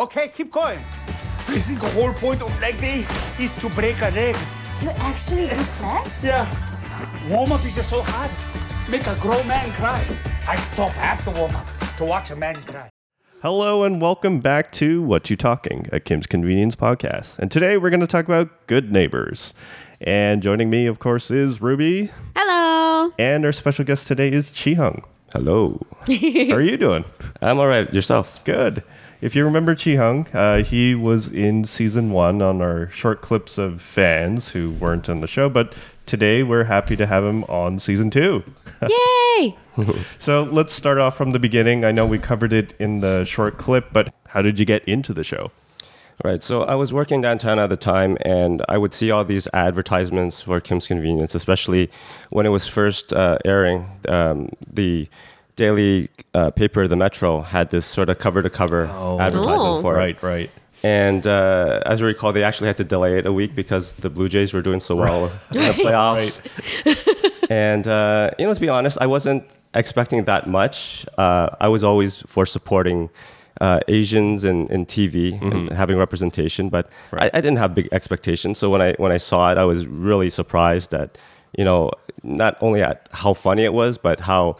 Okay, keep going. I think the whole point of leg day is to break a leg. You actually do class? Yeah. Warm up is so hard. Make a grown man cry. I stop after warm up to watch a man cry. Hello and welcome back to What You Talking, a Kim's Convenience podcast. And today we're going to talk about good neighbors. And joining me, of course, is Ruby. Hello. And our special guest today is Chi Hung. Hello. How are you doing? I'm all right. Yourself? Good. If you remember Chi Hung, uh, he was in season one on our short clips of fans who weren't on the show, but today we're happy to have him on season two. Yay. So let's start off from the beginning. I know we covered it in the short clip, but how did you get into the show? Right. So I was working downtown at the time, and I would see all these advertisements for Kim's Convenience, especially when it was first uh, airing. Um, the daily uh, paper, the Metro, had this sort of cover to cover advertisement Oh. for it. Right, right. And uh, as I recall, they actually had to delay it a week because the Blue Jays were doing so well in the playoffs. and uh, you know, to be honest, I wasn't expecting that much. Uh, I was always for supporting uh, Asians in, in TV and having representation, but I, I didn't have big expectations. So when I when I saw it, I was really surprised that you know not only at how funny it was, but how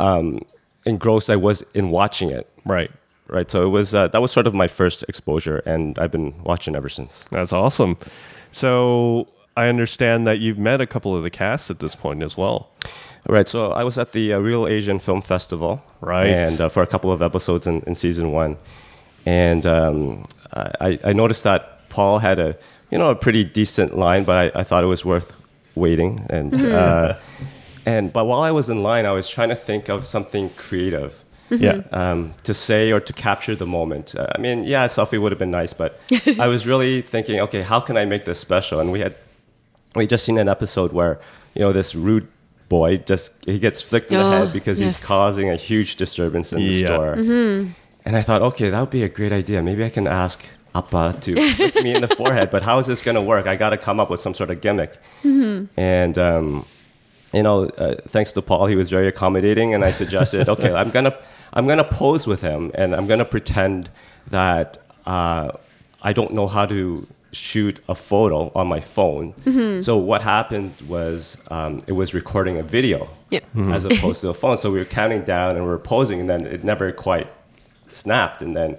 um, engrossed I was in watching it Right. right? So it was uh, that was sort of my first exposure, and I've been watching ever since. That's awesome. So I understand that you've met a couple of the cast at this point as well. Right. So I was at the uh, Reel Asian Film Festival, Right. and uh, for a couple of episodes in, in season one, and um, I, I noticed that Paul had a you know a pretty decent line, but I, I thought it was worth waiting, and uh, and but while I was in line, I was trying to think of something creative. Yeah. um, to say or to capture the moment. Uh, I mean, yeah, a selfie would have been nice, but I was really thinking, okay, how can I make this special? And we had we just seen an episode where you know this rude boy just he gets flicked in the Oh, head because he's causing a huge disturbance in the Yeah. store. And I thought, okay, that would be a great idea. Maybe I can ask Appa to flick me in the forehead, but how is this going to work? I got to come up with some sort of gimmick. And um, you know, uh, thanks to Paul, he was very accommodating, and I suggested, okay, I'm gonna I'm gonna pose with him, and I'm gonna pretend that uh, I don't know how to shoot a photo on my phone. So what happened was um, it was recording a video Yeah. as opposed to a phone. So we were counting down and we were posing, and then it never quite snapped, and then.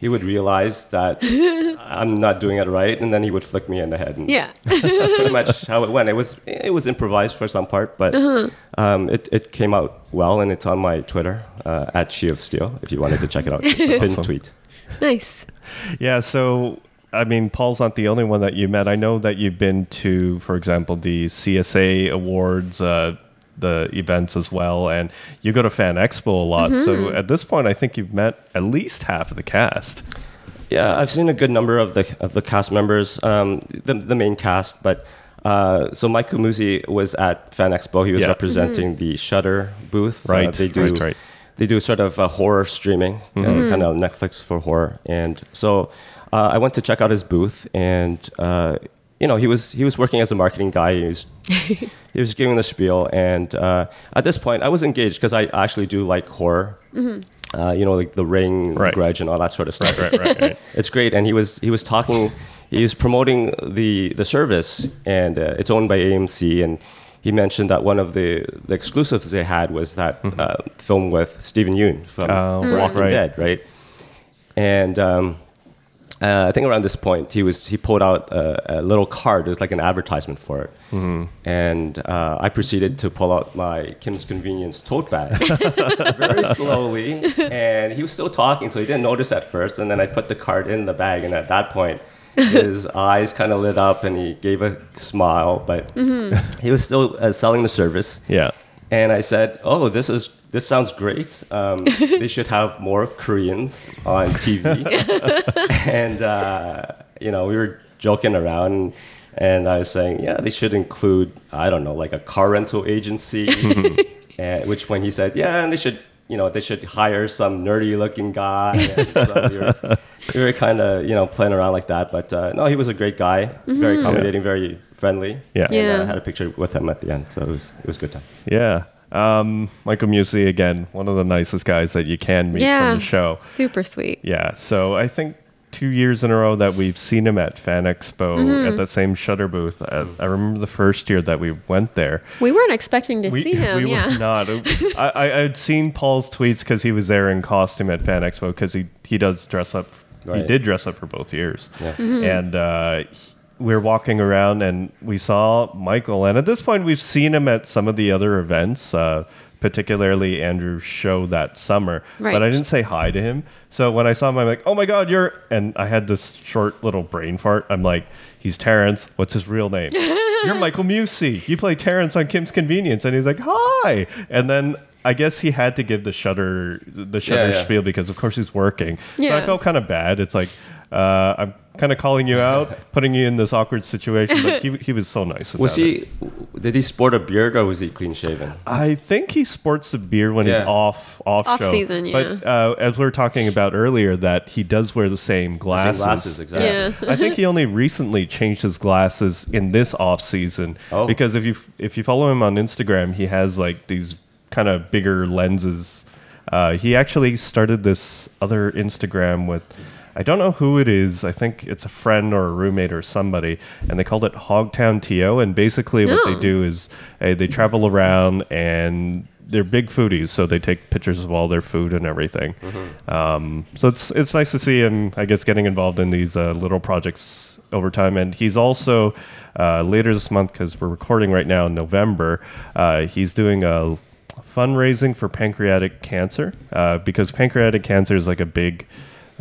He would realize that I'm not doing it right, and then he would flick me in the head. And Yeah. pretty much how it went. It was it was improvised for some part, but um, it, it came out well, and it's on my Twitter uh, at She of Steel if you wanted to check it out. It's a pinned Awesome. tweet. nice. Yeah, so I mean, Paul's not the only one that you met. I know that you've been to, for example, the CSA awards, uh, the events as well, and you go to Fan Expo a lot. So at this point, I think you've met at least half of the cast. Yeah, I've seen a good number of the of the cast members, um, the the main cast, but. Uh, so Mike Kumuzi was at Fan Expo. He was Yeah. representing the Shudder booth. Uh, Right, they do right, right. they do sort of uh, horror streaming, uh, kind of Netflix for horror. And so uh, I went to check out his booth, and uh, you know he was he was working as a marketing guy. He was he was giving the spiel, and uh, at this point I was engaged because I actually do like horror. Uh, you know, like The Ring, Right. Grudge, and all that sort of stuff. Right, right, right. It's great, and he was he was talking. He was promoting the the service, and uh, it's owned by AMC. And he mentioned that one of the, the exclusives they had was that uh, film with Steven Yeun from Mm-hmm. Oh, Walking right. Dead, right? And um, uh, I think around this point, he was he pulled out a, a little card. It was like an advertisement for it, Mm-hmm. and uh, I proceeded to pull out my Kim's Convenience tote bag very slowly, and he was still talking, so he didn't notice at first. And then I put the card in the bag, and at that point, his eyes kind of lit up, and he gave a smile, but he was still uh, selling the service. Yeah. And I said, "Oh, this is this sounds great. Um, they should have more Koreans on TV." and uh, you know, we were joking around, and I was saying, "Yeah, they should include I don't know, like a car rental agency." and, which when he said, "Yeah, and they should." You know, they should hire some nerdy-looking guy. And so we were, we were kind of, you know, playing around like that. But uh, no, he was a great guy, very accommodating, very friendly. Yeah. And Yeah. uh, I had a picture with him at the end, so it was it was a good time. Yeah. Um, Michael Musi, again, one of the nicest guys that you can meet Yeah. from the show. Super sweet. Yeah. So I think two years in a row that we've seen him at Fan Expo Mm-hmm. at the same Shudder booth. I, I remember the first year that we went there. We weren't expecting to We, see him. we yeah. were not. I, I, I'd seen Paul's tweets because he was there in costume at Fan Expo because he, he does dress up. He did dress up for both years. Yeah. Mm-hmm. And uh, we were walking around and we saw Michael. And at this point, we've seen him at some of the other events, uh, particularly Andrew's show that summer. Right. But I didn't say hi to him. So when I saw him, I'm like, oh my God, you're. And I had this short little brain fart. I'm like, he's Terrence. What's his real name? you're Michael Musey. You play Terrence on Kim's Convenience. And he's like, hi. And then. I guess he had to give the Shudder the Shudder yeah. spiel because of course he's working. Yeah. So I felt kind of bad. It's like uh, I'm kind of calling you out, putting you in this awkward situation. But he, he was so nice. Was about it. he? Did he sport a beard or was he clean shaven? I think he sports a beard when he's off off, Off show. season, Yeah. But uh, as we were talking about earlier, that he does wear the same glasses. Same glasses, exactly. Yeah. I think he only recently changed his glasses in this off season. Oh. Because if you if you follow him on Instagram, he has like these kind of bigger lenses. Uh, he actually started this other Instagram with. I don't know who it is. I think it's a friend or a roommate or somebody, and they called it Hogtown TO. And basically, what Oh. they do is uh, they travel around and they're big foodies, so they take pictures of all their food and everything. Um, so it's it's nice to see him, I guess, getting involved in these uh, little projects over time. And he's also uh, later this month because we're recording right now in November. Uh, he's doing a fundraising for pancreatic cancer uh, because pancreatic cancer is like a big,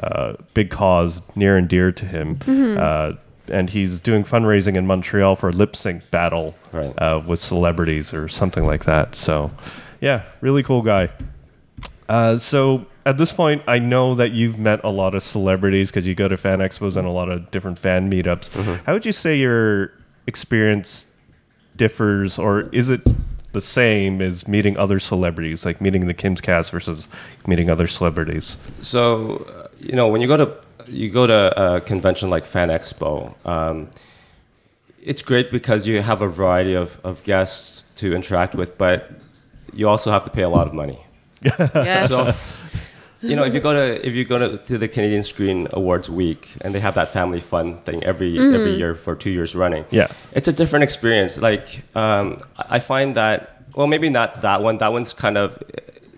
uh, big cause near and dear to him. Uh, and he's doing fundraising in Montreal for a lip sync battle Right. uh, with celebrities or something like that. So, yeah, really cool guy. Uh, so at this point, I know that you've met a lot of celebrities because you go to fan expos and a lot of different fan meetups. How would you say your experience differs, or is it the same as meeting other celebrities, like meeting the Kim's cast versus meeting other celebrities? So, uh, you know, when you go to you go to a convention like Fan Expo, um, it's great because you have a variety of, of guests to interact with, but you also have to pay a lot of money. Yes. You know, if you go to if you go to, to the Canadian Screen Awards week and they have that family fun thing every every year for two years running, Yeah. it's a different experience. Like um, I I find that well, maybe not that one. That one's kind of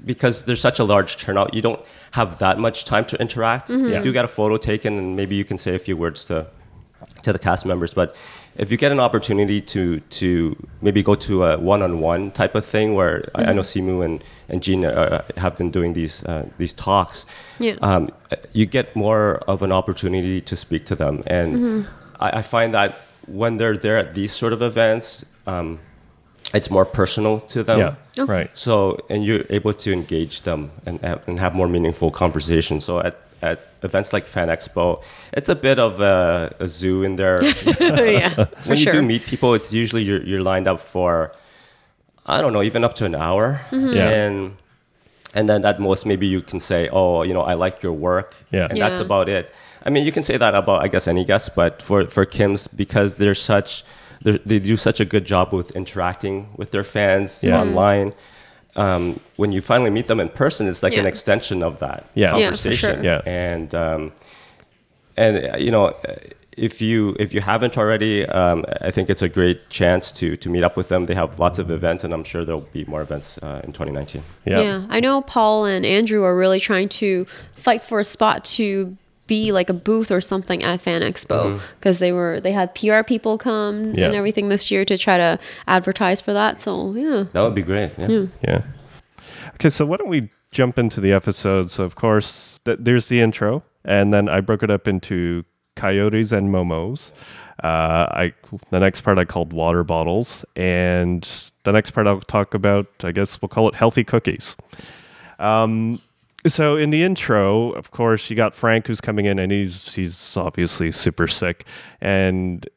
because there's such a large turnout. You don't have that much time to interact. You do get a photo taken, and maybe you can say a few words to to the cast members. But if you get an opportunity to to maybe go to a one-on-one type of thing, where I, I know Simu and and Jean uh, have been doing these uh, these talks, Yeah. um, you get more of an opportunity to speak to them, and I, I find that when they're there at these sort of events. Um, it's more personal to them. yeah. Right. So, and you're able to engage them and, have- and have more meaningful conversations. So, at, at events like Fan Expo, it's a bit of a, a zoo in there. yeah. For when you sure. do meet people, it's usually you're, you're lined up for, I don't know, even up to an hour. Mm-hmm. Yeah. And, and then at most, maybe you can say, oh, you know, I like your work. Yeah. And that's about it. I mean, you can say that about, I guess, any guest, but for, for Kim's, because they're such, they're, they do such a good job with interacting with their fans Yeah. online. Um, when you finally meet them in person, it's like an extension of that Yeah. Yeah, conversation. sure. Yeah. And um, and uh, you know, uh, if you if you haven't already, um, I think it's a great chance to to meet up with them. They have lots of events, and I'm sure there'll be more events uh, in 2019. Yeah. Yeah, I know Paul and Andrew are really trying to fight for a spot to be like a booth or something at Fan Expo because they were they had PR people come Yeah. and everything this year to try to advertise for that. So yeah, That would be great. Yeah. Yeah. Okay, so why don't we jump into the episode? So, of course, th- there's the intro, and then I broke it up into coyotes and momos. Uh, I the next part I called water bottles, and the next part I'll talk about. I guess we'll call it healthy cookies. Um, so in the intro, of course, you got Frank who's coming in, and he's he's obviously super sick, and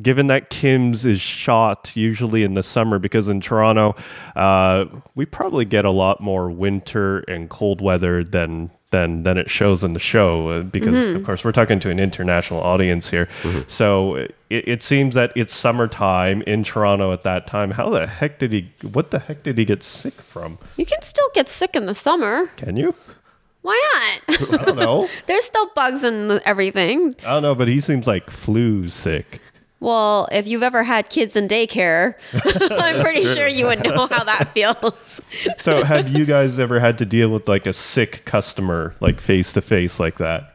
given that Kim's is shot usually in the summer, because in Toronto, uh, we probably get a lot more winter and cold weather than than than it shows in the show. uh, Because of course we're talking to an international audience here, so it, it seems that it's summertime in Toronto at that time. How the heck did he? What the heck did he get sick from? you can still get sick in the summer. Can you? Why not? I don't know. There's still bugs and everything. I don't know, but he seems like flu sick. Well, if you've ever had kids in daycare, I'm pretty sure you would know how that feels. So, have you guys ever had to deal with like a sick customer, like face to face, like that?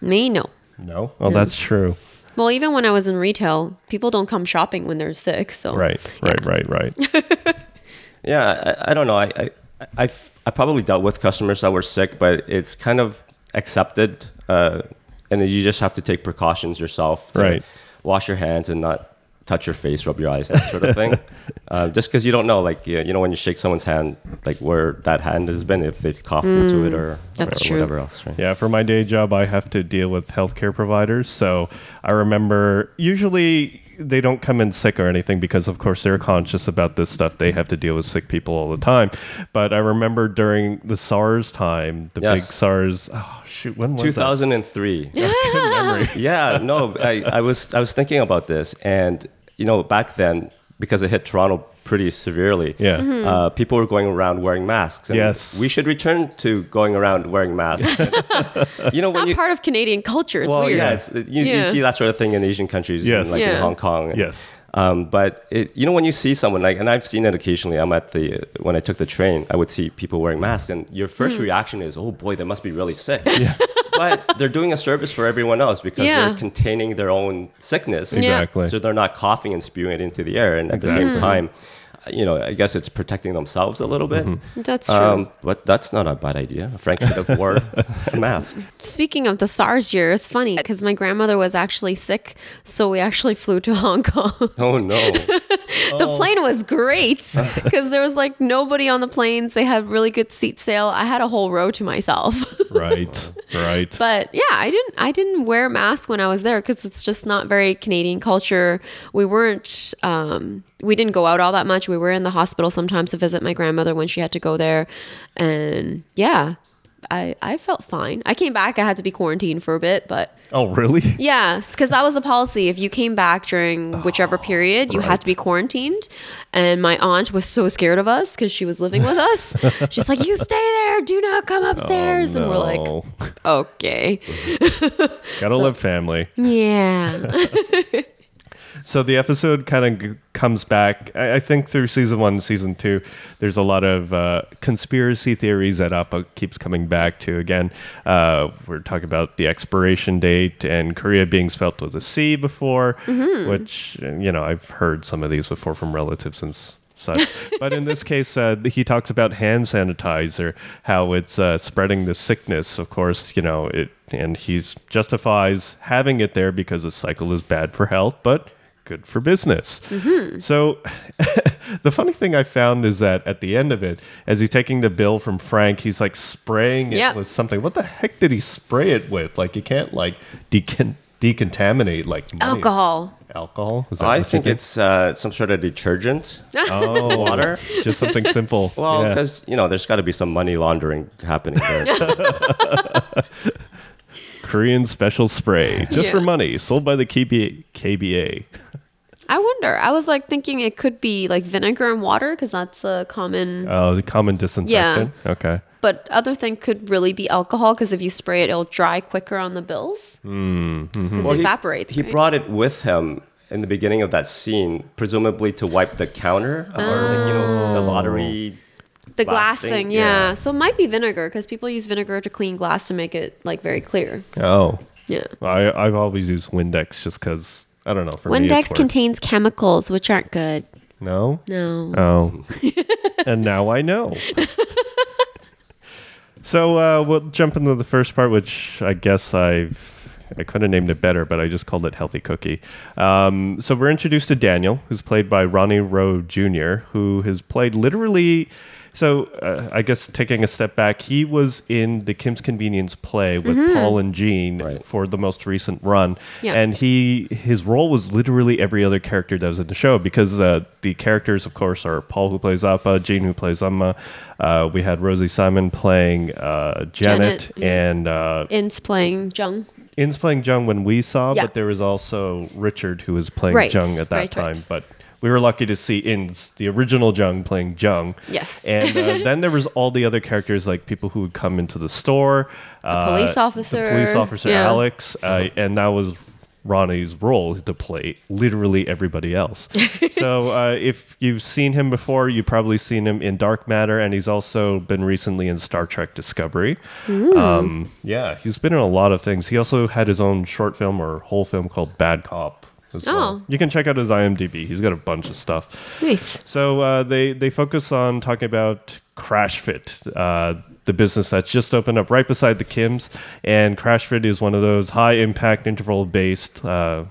Me, no. No. Oh, that's true. Well, even when I was in retail, people don't come shopping when they're sick. So Right. Right. Right. Right. Yeah, I, I don't know. I, I, I've, I probably dealt with customers that were sick, but it's kind of accepted. Uh, and then you just have to take precautions yourself. To Right. Wash your hands and not touch your face, rub your eyes, that sort of thing. uh, just because you don't know, like, you you know, when you shake someone's hand, like where that hand has been, if they've coughed into it or, Mm, that's or true. whatever else. Right? Yeah, for my day job, I have to deal with healthcare providers. So I remember usually they don't come in sick or anything because, of course, they're conscious about this stuff. They have to deal with sick people all the time. But I remember during the SARS time, the big SARS. Oh shoot, when was that? 2003. Good yeah, no, I, I was I was thinking about this, and you know, back then because it hit Toronto pretty severely. Yeah. Mm-hmm. uh, people were going around wearing masks. And Yes. we should return to going around wearing masks. you know, it's not you part of Canadian culture. It's well, weird. yeah, it's, you, you see that sort of thing in Asian countries, Yes. like Yeah. in Hong Kong. Yes. Um, but it, you know, when you see someone like, and I've seen it occasionally. I'm at the when I took the train, I would see people wearing masks, and your first Hmm. reaction is, "Oh boy, they must be really sick." but they're doing a service for everyone else because Yeah. they're containing their own sickness. Exactly. So they're not coughing and spewing it into the air, and at the same time, uh, you know, I guess it's protecting themselves a little bit. That's true. Um, but that's not a bad idea. Frank should have wore a mask. Speaking of the SARS year, it's funny because my grandmother was actually sick, so we actually flew to Hong Kong. Oh no! the plane was great because there was like nobody on the planes. They had really good seat sale. I had a whole row to myself. Right. Right. but yeah, I didn't I didn't wear a mask when I was there because it's just not very Canadian culture. We weren't um, we didn't go out all that much. We were in the hospital sometimes to visit my grandmother when she had to go there, and yeah. I, I felt fine. I came back. I had to be quarantined for a bit, but oh, really? yeah, because that was the policy. If you came back during oh, whichever period, you had to be quarantined. And my aunt was so scared of us because she was living with us. She's like, "You stay there. Do not come oh, upstairs." And we're like, "Okay, gotta love family. yeah." So the episode kind of g- comes back. I, I think through season one, and season two, there's a lot of uh, conspiracy theories that Appa keeps coming back to. Again, uh, we're talking about the expiration date and Korea being spelt with a C before, which uh, you know I've heard some of these before from relatives and. Such. but in this case, uh, he talks about hand sanitizer, how it's uh, spreading the sickness. Of course, you know it, and he justifies having it there because the cycle is bad for health, but good for business. So the funny thing I found is that at the end of it, as he's taking the bill from Frank, he's like spraying it Yep. with something. What the heck did he spray it with? Like you can't like decon- decontaminate like money. Alcohol. Alcohol? Is that I what you think it's uh, some sort of detergent. oh, water. Just something simple. Well, Yeah. because you know, there's got to be some money laundering happening there. Korean special spray just for money, sold by the KB- KBA. I wonder. I was like thinking it could be like vinegar and water because that's a common. Oh, the common disinfectant. Okay. But other thing could really be alcohol because if you spray it, it'll dry quicker on the bills. Mm, Mm-hmm. it he- evaporates. He, right? brought it with him in the beginning of that scene, presumably to wipe the counter or like, you know the lottery. the glass glass thing, thing, yeah. yeah. So it might be vinegar because people use vinegar to clean glass to make it like very clear. Oh. Yeah. I, I've always used Windex just because, I don't know. For Windex work. contains chemicals which aren't good. No? No. Oh. and now I know. so uh, we'll jump into the first part, which I guess I've. I could have named it better, but I just called it Healthy Cookie. Um, so we're introduced to Daniel, who's played by Ronnie Rowe Jr., who has played literally. So uh, I guess taking a step back, he was in the Kim's Convenience play with Paul and Jean Right. for the most recent run, Yeah. and he his role was literally every other character that was in the show because uh, the characters, of course, are Paul who plays Appa, Jean who plays Amma. Uh, we had Rosie Simon playing uh, Janet, Janet, and uh, Ins playing Jung. Ins playing Jung when we saw, Yeah. but there was also Richard who was playing Right, Jung at that right, right. time. But we were lucky to see Ins, the original Jung, playing Jung. Yes. And uh, then there was all the other characters, like people who would come into the store. The police officer. The police officer, Yeah. Alex. Uh, and that was Ronnie's role to play literally everybody else. so uh, if you've seen him before, you've probably seen him in Dark Matter, and he's also been recently in Star Trek Discovery. Um, yeah, he's been in a lot of things. He also had his own short film or whole film called Bad Cop. As well. Oh. You can check out his IMDb. He's got a bunch of stuff. Nice. So uh, they they focus on talking about CrashFit, uh, the business that's just opened up right beside the Kims, and CrashFit is one of those high impact interval based uh,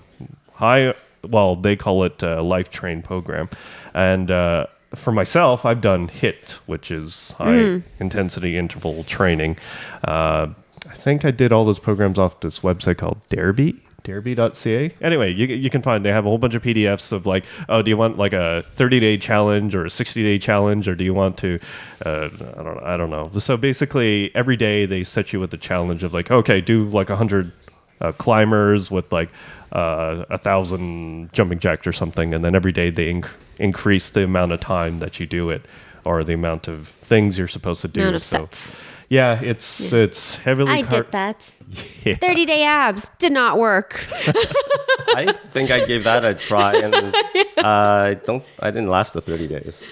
high. Well, they call it life train program, and. Uh, for myself, I've done HIIT, which is high intensity interval training. Uh, I think I did all those programs off this website called Darebee, derby.ca. Anyway, you, you can find they have a whole bunch of PDFs of like, oh, do you want like a 30 day challenge or a 60 day challenge, or do you want to, uh, I don't I don't know. So basically, every day they set you with the challenge of like, okay, do like a hundred uh, climbers with like uh, a thousand jumping jacks or something, and then every day they inc- increase the amount of time that you do it or the amount of things you're supposed to do. So, sets. yeah, it's it's heavily. I car- did that. Yeah. 30 day abs did not work. I think I gave that a try, and uh, I don't. I didn't last the 30 days.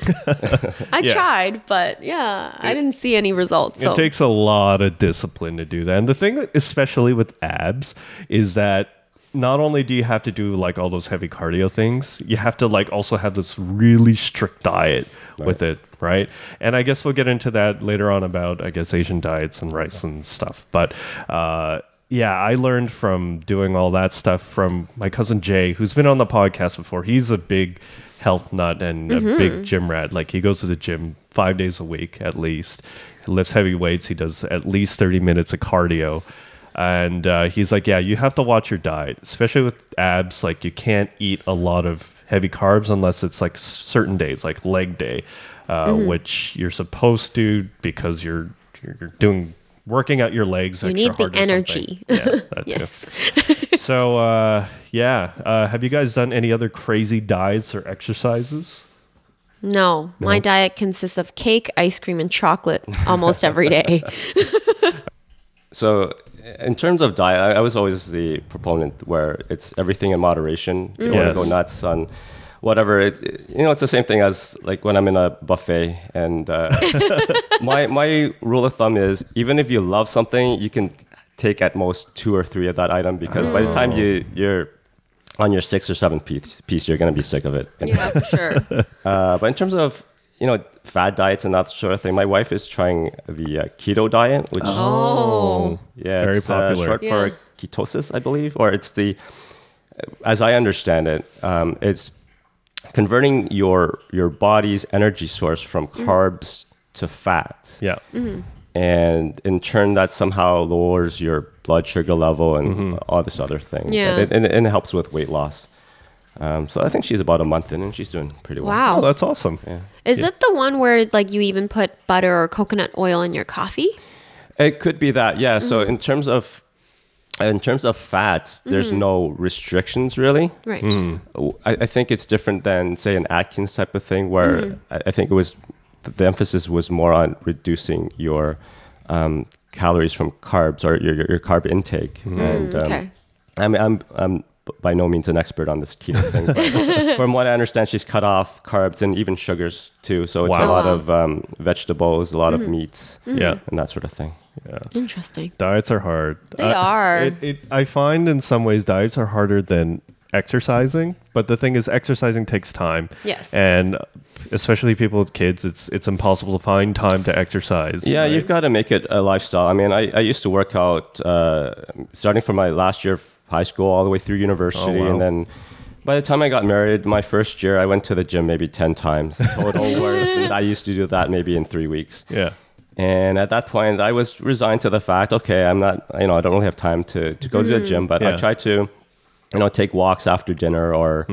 I Yeah. tried, but yeah, I didn't see any results. So It takes a lot of discipline to do that. And the thing, especially with abs, is that not only do you have to do like all those heavy cardio things, you have to like also have this really strict diet with it, right? And I guess we'll get into that later on about I guess Asian diets and rice and stuff. But uh yeah, I learned from doing all that stuff from my cousin Jay, who's been on the podcast before. He's a big health nut and a big gym rat. Like he goes to the gym five days a week at least. He lifts heavy weights. He does at least 30 minutes of cardio. And uh, he's like, yeah, you have to watch your diet, especially with abs. Like you can't eat a lot of heavy carbs unless it's like certain days, like leg day, uh, which you're supposed to because you're you're doing working out your legs. You need the hard or something. energy. Yeah, that too. yes. So uh, yeah, uh, have you guys done any other crazy diets or exercises? No, my diet consists of cake, ice cream, and chocolate almost every day. So, in terms of diet, I, I was always the proponent where it's everything in moderation. You don't want to go nuts on whatever. It, it- you know, it's the same thing as like when I'm in a buffet. And uh, my my rule of thumb is even if you love something, you can take at most two or three of that item because by the time you you're on your sixth or seventh piece, piece you're going to be sick of it. Yeah, for sure. uh, but in terms of you know fad diets and that sort of thing, my wife is trying the uh, keto diet, which Oh, yeah, Very it's, uh, popular. short Yeah. for ketosis, I believe, or it's the, as I understand it, um, it's converting your your body's energy source from Mm-hmm. carbs to fat, Yeah. and in turn that somehow lowers your blood sugar level and all this other thing. Yeah. and, and, and it helps with weight loss. Um, so I think she's about a month in, and she's doing pretty well. Oh, wow. that's awesome. Is it the one where like you even put butter or coconut oil in your coffee? It could be that, yeah. So Mm-hmm. in terms of in terms of fats, there's no restrictions really. Right. I, I think it's different than say an Atkins type of thing, where Mm-hmm. I, I think it was the emphasis was more on reducing your um, calories from carbs or your, your, your carb intake. And um, Mm, okay. I mean, I'm I'm by no means an expert on this keto thing, but from what I understand, she's cut off carbs and even sugars too. So it's Wow. a lot of um, vegetables, a lot Mm-hmm. of meats, Yeah. and that sort of thing. Yeah. Interesting. Diets are hard. They are. It, it, I find in some ways diets are harder than exercising, but the thing is, exercising takes time. Yes. And especially people with kids, it's it's impossible to find time to exercise. Yeah, right? you've got to make it a lifestyle. I mean, I, I used to work out uh, starting from my last year of high school all the way through university. Oh, wow. And then by the time I got married, my first year, I went to the gym maybe 10 times total, whereas I used to do that maybe in three weeks. Yeah. And at that point, I was resigned to the fact, okay, I'm not, you know, I don't really have time to, to go to the mm-hmm. gym, but I Yeah. try to you know, take walks after dinner or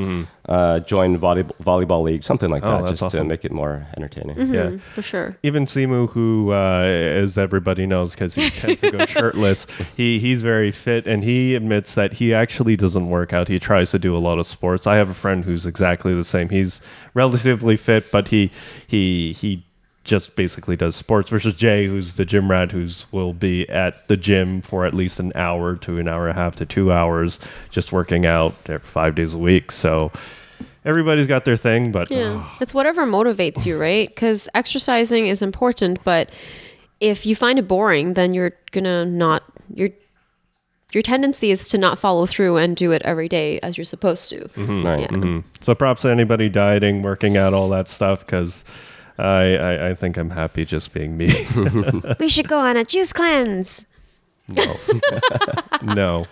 uh, join volleyball, volleyball league, something like Mm-hmm. Oh, that, that's just to make it more entertaining. Yeah. For sure. Even Simu, who, uh, as everybody knows, because he tends to go shirtless, he he's very fit, and he admits that he actually doesn't work out. He tries to do a lot of sports. I have a friend who's exactly the same. He's relatively fit, but he he he just basically does sports. Versus Jay, who's the gym rat, who's will be at the gym for at least an hour to an hour and a half to two hours, just working out five days a week. So. Everybody's got their thing, but Yeah. Oh. It's whatever motivates you, right? Because exercising is important, but if you find it boring, then you're gonna not your your tendency is to not follow through and do it every day as you're supposed to. Mm-hmm. Right. Yeah. Mm-hmm. So props to anybody dieting, working out, all that stuff, because I, I I think I'm happy just being me. We should go on a juice cleanse. no. No.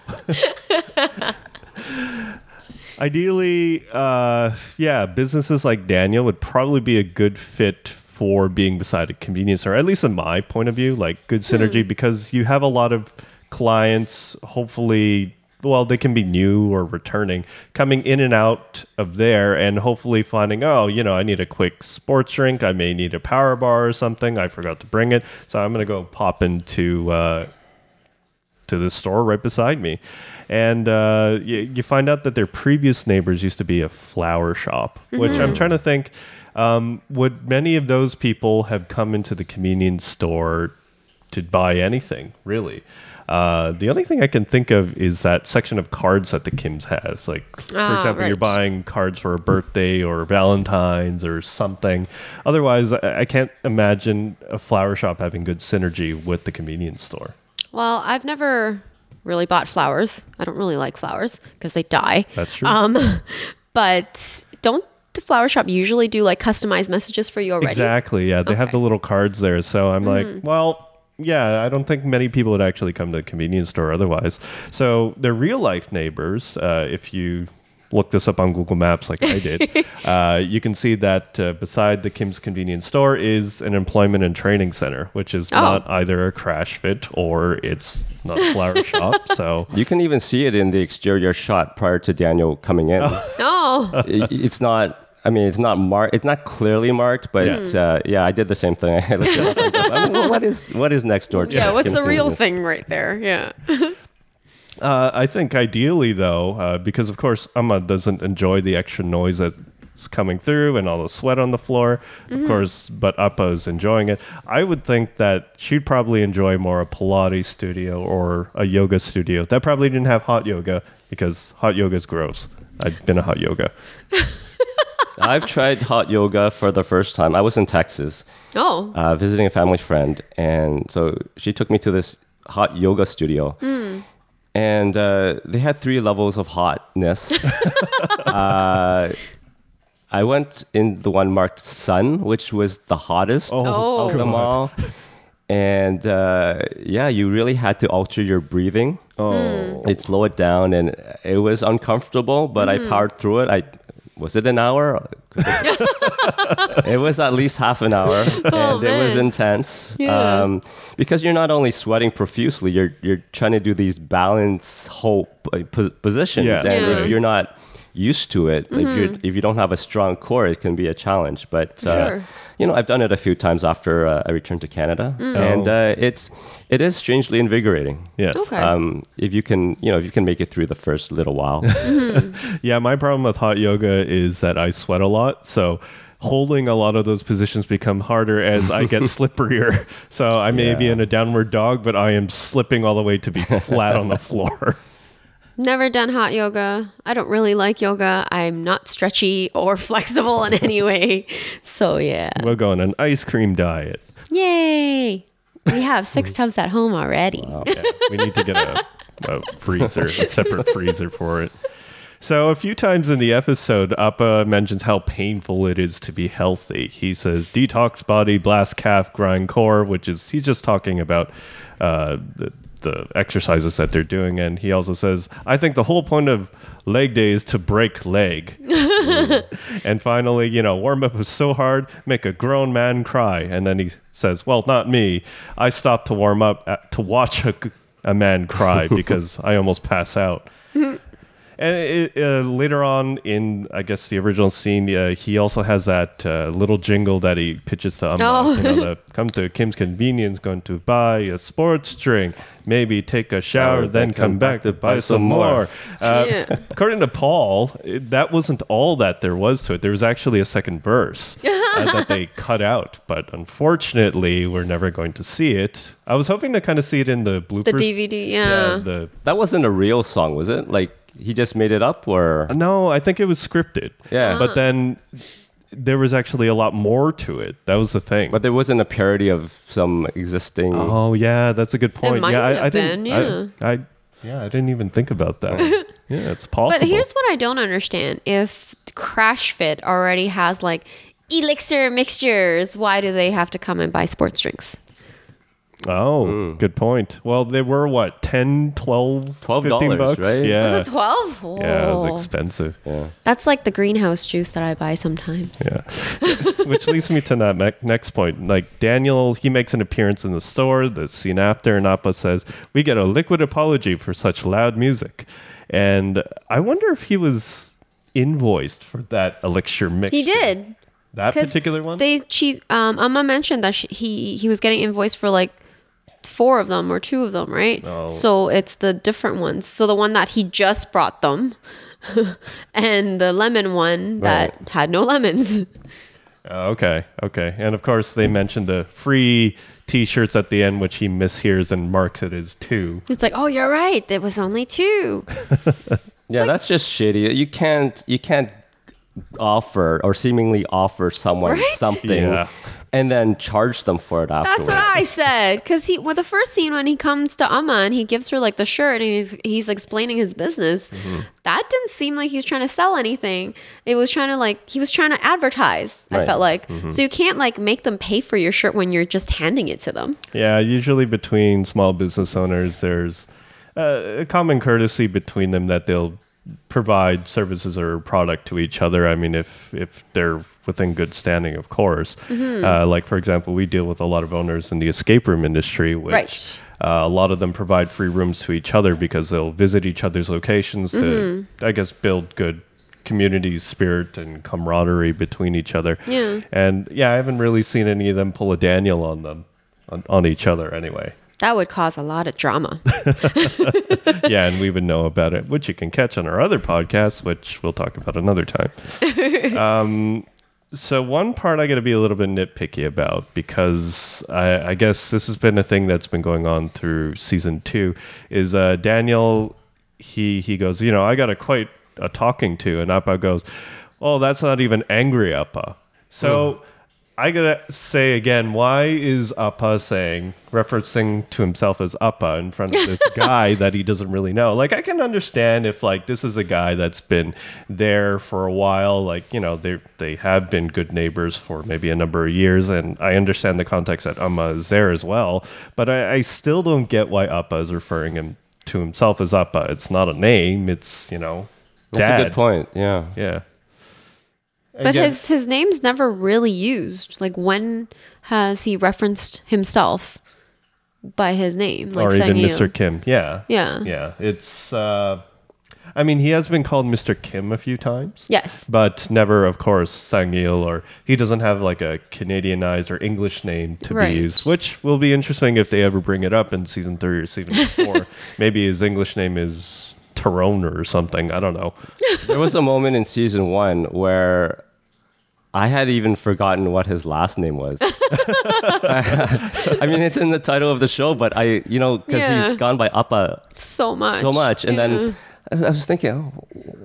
Ideally, uh, yeah, businesses like Daniel would probably be a good fit for being beside a convenience store, at least in my point of view, like good synergy because you have a lot of clients, hopefully, well, they can be new or returning, coming in and out of there and hopefully finding, oh, you know, I need a quick sports drink. I may need a power bar or something. I forgot to bring it. So I'm going to go pop into, uh, to the store right beside me. And uh, you, you find out that their previous neighbors used to be a flower shop, which I'm trying to think um, would many of those people have come into the convenience store to buy anything, really? Uh, the only thing I can think of is that section of cards that the Kims has. Like, for Ah, example, you're buying cards for a birthday or Valentine's or something. Otherwise, I, I can't imagine a flower shop having good synergy with the convenience store. Well, I've never really bought flowers. I don't really like flowers because they die. That's true. Um, but don't the flower shop usually do like customized messages for you already? Exactly. Yeah, they have Okay. Mm-hmm. the little cards there. So I'm like, well, yeah, I don't think many people would actually come to a convenience store otherwise. So they're real life neighbors. Uh, if you look this up on Google Maps, like I did, uh, you can see that uh, beside the Kim's convenience store is an employment and training center, which is Oh. not either a crash fit or it's not a flower shop. So You can even see it in the exterior shot prior to Daniel coming in. Oh, I- it's not. I mean, it's not marked. It's not clearly marked, but Yeah. yeah, uh, yeah I did the same thing. I looked it up I mean, what is what is next door? to yeah. What's the real thing right there? Yeah. Uh, I think ideally, though, uh, because of course Amma doesn't enjoy the extra noise that's coming through and all the sweat on the floor. Of course, but Appa's enjoying it. I would think that she'd probably enjoy more a Pilates studio or a yoga studio. That probably didn't have hot yoga because hot yoga is gross. I've been a hot yoga. I've tried hot yoga for the first time. I was in Texas, Oh. uh, visiting a family friend, and so she took me to this hot yoga studio. And uh, they had three levels of hotness. uh, I went in the one marked sun, which was the hottest Oh. of them all. And uh, yeah, you really had to alter your breathing. Oh, It slowed it down, and it was uncomfortable, but I powered through it. I was it an hour? It- it was at least half an hour, and it was intense. Yeah. Um, because you're not only sweating profusely, you're you're trying to do these balance hope uh, positions, Yeah. and Yeah. if you're not used to it, if you if you don't have a strong core, it can be a challenge. But uh, Sure. you know, I've done it a few times after uh, I returned to Canada, and Oh. uh, it's it is strangely invigorating. yes. Okay. Um, if you can, you know, if you can make it through the first little while. Yeah, my problem with hot yoga is that I sweat a lot. So holding a lot of those positions become harder as I get slipperier. So I may be in a downward dog, but I am slipping all the way to be flat on the floor. Never done hot yoga. I don't really like yoga. I'm not stretchy or flexible in any way. So yeah. We'll go on an ice cream diet. Yay. We have six tubs at home already. Yeah, we need to get a, a freezer, a separate freezer for it. So a few times in the episode, Appa mentions how painful it is to be healthy. He says detox body, blast calf, grind core, which is he's just talking about uh, the the exercises that they're doing, and he also says, I think the whole point of leg day is to break leg. Mm. and finally, you know, warm up is so hard, make a grown man cry. And then he says, Well, not me. I stopped to warm up at, to watch a, a man cry because I almost pass out. And it, uh, later on in, I guess, the original scene, uh, he also has that uh, little jingle that he pitches to Amma. Oh. You know, the, come to Kim's Convenience, going to buy a sports drink, maybe take a shower, then come back to buy some more. Uh, Yeah. According to Paul, it, that wasn't all that there was to it. There was actually a second verse uh, that they cut out, but unfortunately, we're never going to see it. I was hoping to kind of see it in the bloopers. The DVD, yeah. the That wasn't a real song, was it? Like he just made it up, or No, I think it was scripted. Yeah. Ah. But then there was actually a lot more to it. That was the thing. but there wasn't a parody of some existing. oh yeah, that's a good point. might yeah, I, have I didn't. been, I, I yeah, I didn't even think about that. yeah, it's possible. But here's what I don't understand: if Crash Fit already has like elixir mixtures, why do they have to come and buy sports drinks? Oh, Hmm. good point. Well, they were what 10, 12, 15 $12, bucks, right? Yeah. Was it twelve? yeah, it was expensive. Yeah. That's like the greenhouse juice that I buy sometimes. Yeah. Which leads me to that ne- next point. Like Daniel, he makes an appearance in the store. The scene after, and Appa says, "We get a liquid apology for such loud music." And I wonder if he was invoiced for that elixir mix. He did. that 'Cause particular one. They cheat. Um, Amma mentioned that she, he he was getting invoiced for like four of them or two of them, right? Oh. So it's the different ones. So the one that he just brought them, and the lemon one that had no lemons. Oh, okay, okay. And of course, they mentioned the free T-shirts at the end, which he mishears and marks it as two. It's like, oh, you're right. There was only two. Yeah, that's just shitty. You can't you can't offer or seemingly offer someone Right? something Yeah. And then charge them for it afterwards. That's what I said. Because he, with the first scene when he comes to Amma and he gives her like the shirt and he's he's explaining his business, Mm-hmm. that didn't seem like he was trying to sell anything. It was trying to like he was trying to advertise. I Right. Mm-hmm. felt like so you can't like make them pay for your shirt when you're just handing it to them. Yeah, usually between small business owners, there's uh, a common courtesy between them that they'll provide services or product to each other. I mean, if if they're within good standing, of course. Uh, like for example, we deal with a lot of owners in the escape room industry, which Right. uh, a lot of them provide free rooms to each other because they'll visit each other's locations to, I guess, build good community spirit and camaraderie between each other. Yeah. And yeah, I haven't really seen any of them pull a Daniel on them, on, on each other anyway. That would cause a lot of drama. yeah, and we would know about it, which you can catch on our other podcast, which we'll talk about another time. um, so one part I got to be a little bit nitpicky about because I, I guess this has been a thing that's been going on through season two. Is uh, Daniel? He he goes, you know, I got a quite a talking to, and Appa goes, oh, that's not even angry Appa. So. I gotta say again, why is Appa saying, referencing to himself as Appa in front of this guy that he doesn't really know? Like, I can understand if, like, this is a guy that's been there for a while, like, you know, they they have been good neighbors for maybe a number of years, and I understand the context that Amma is there as well, but I, I still don't get why Appa is referring him to himself as Appa. It's not a name, it's, you know, Dad. That's a good point. Yeah. Yeah. But Again- his his name's never really used. Like when has he referenced himself by his name? Like or even Sang-il? Mr. Kim. Yeah. Yeah. Yeah. It's uh I mean he has been called Mr. Kim a few times. Yes. But never, of course, Sang-il, or he doesn't have like a Canadianized or English name to Right. be used, which will be interesting if they ever bring it up in season three or season four. Maybe his English name is Tyrone or something. I don't know. there was a moment in season one where I had even forgotten what his last name was. I mean, it's in the title of the show, but I, you know, because Yeah. he's gone by Appa So much. so much, and Yeah. then I I was thinking, oh,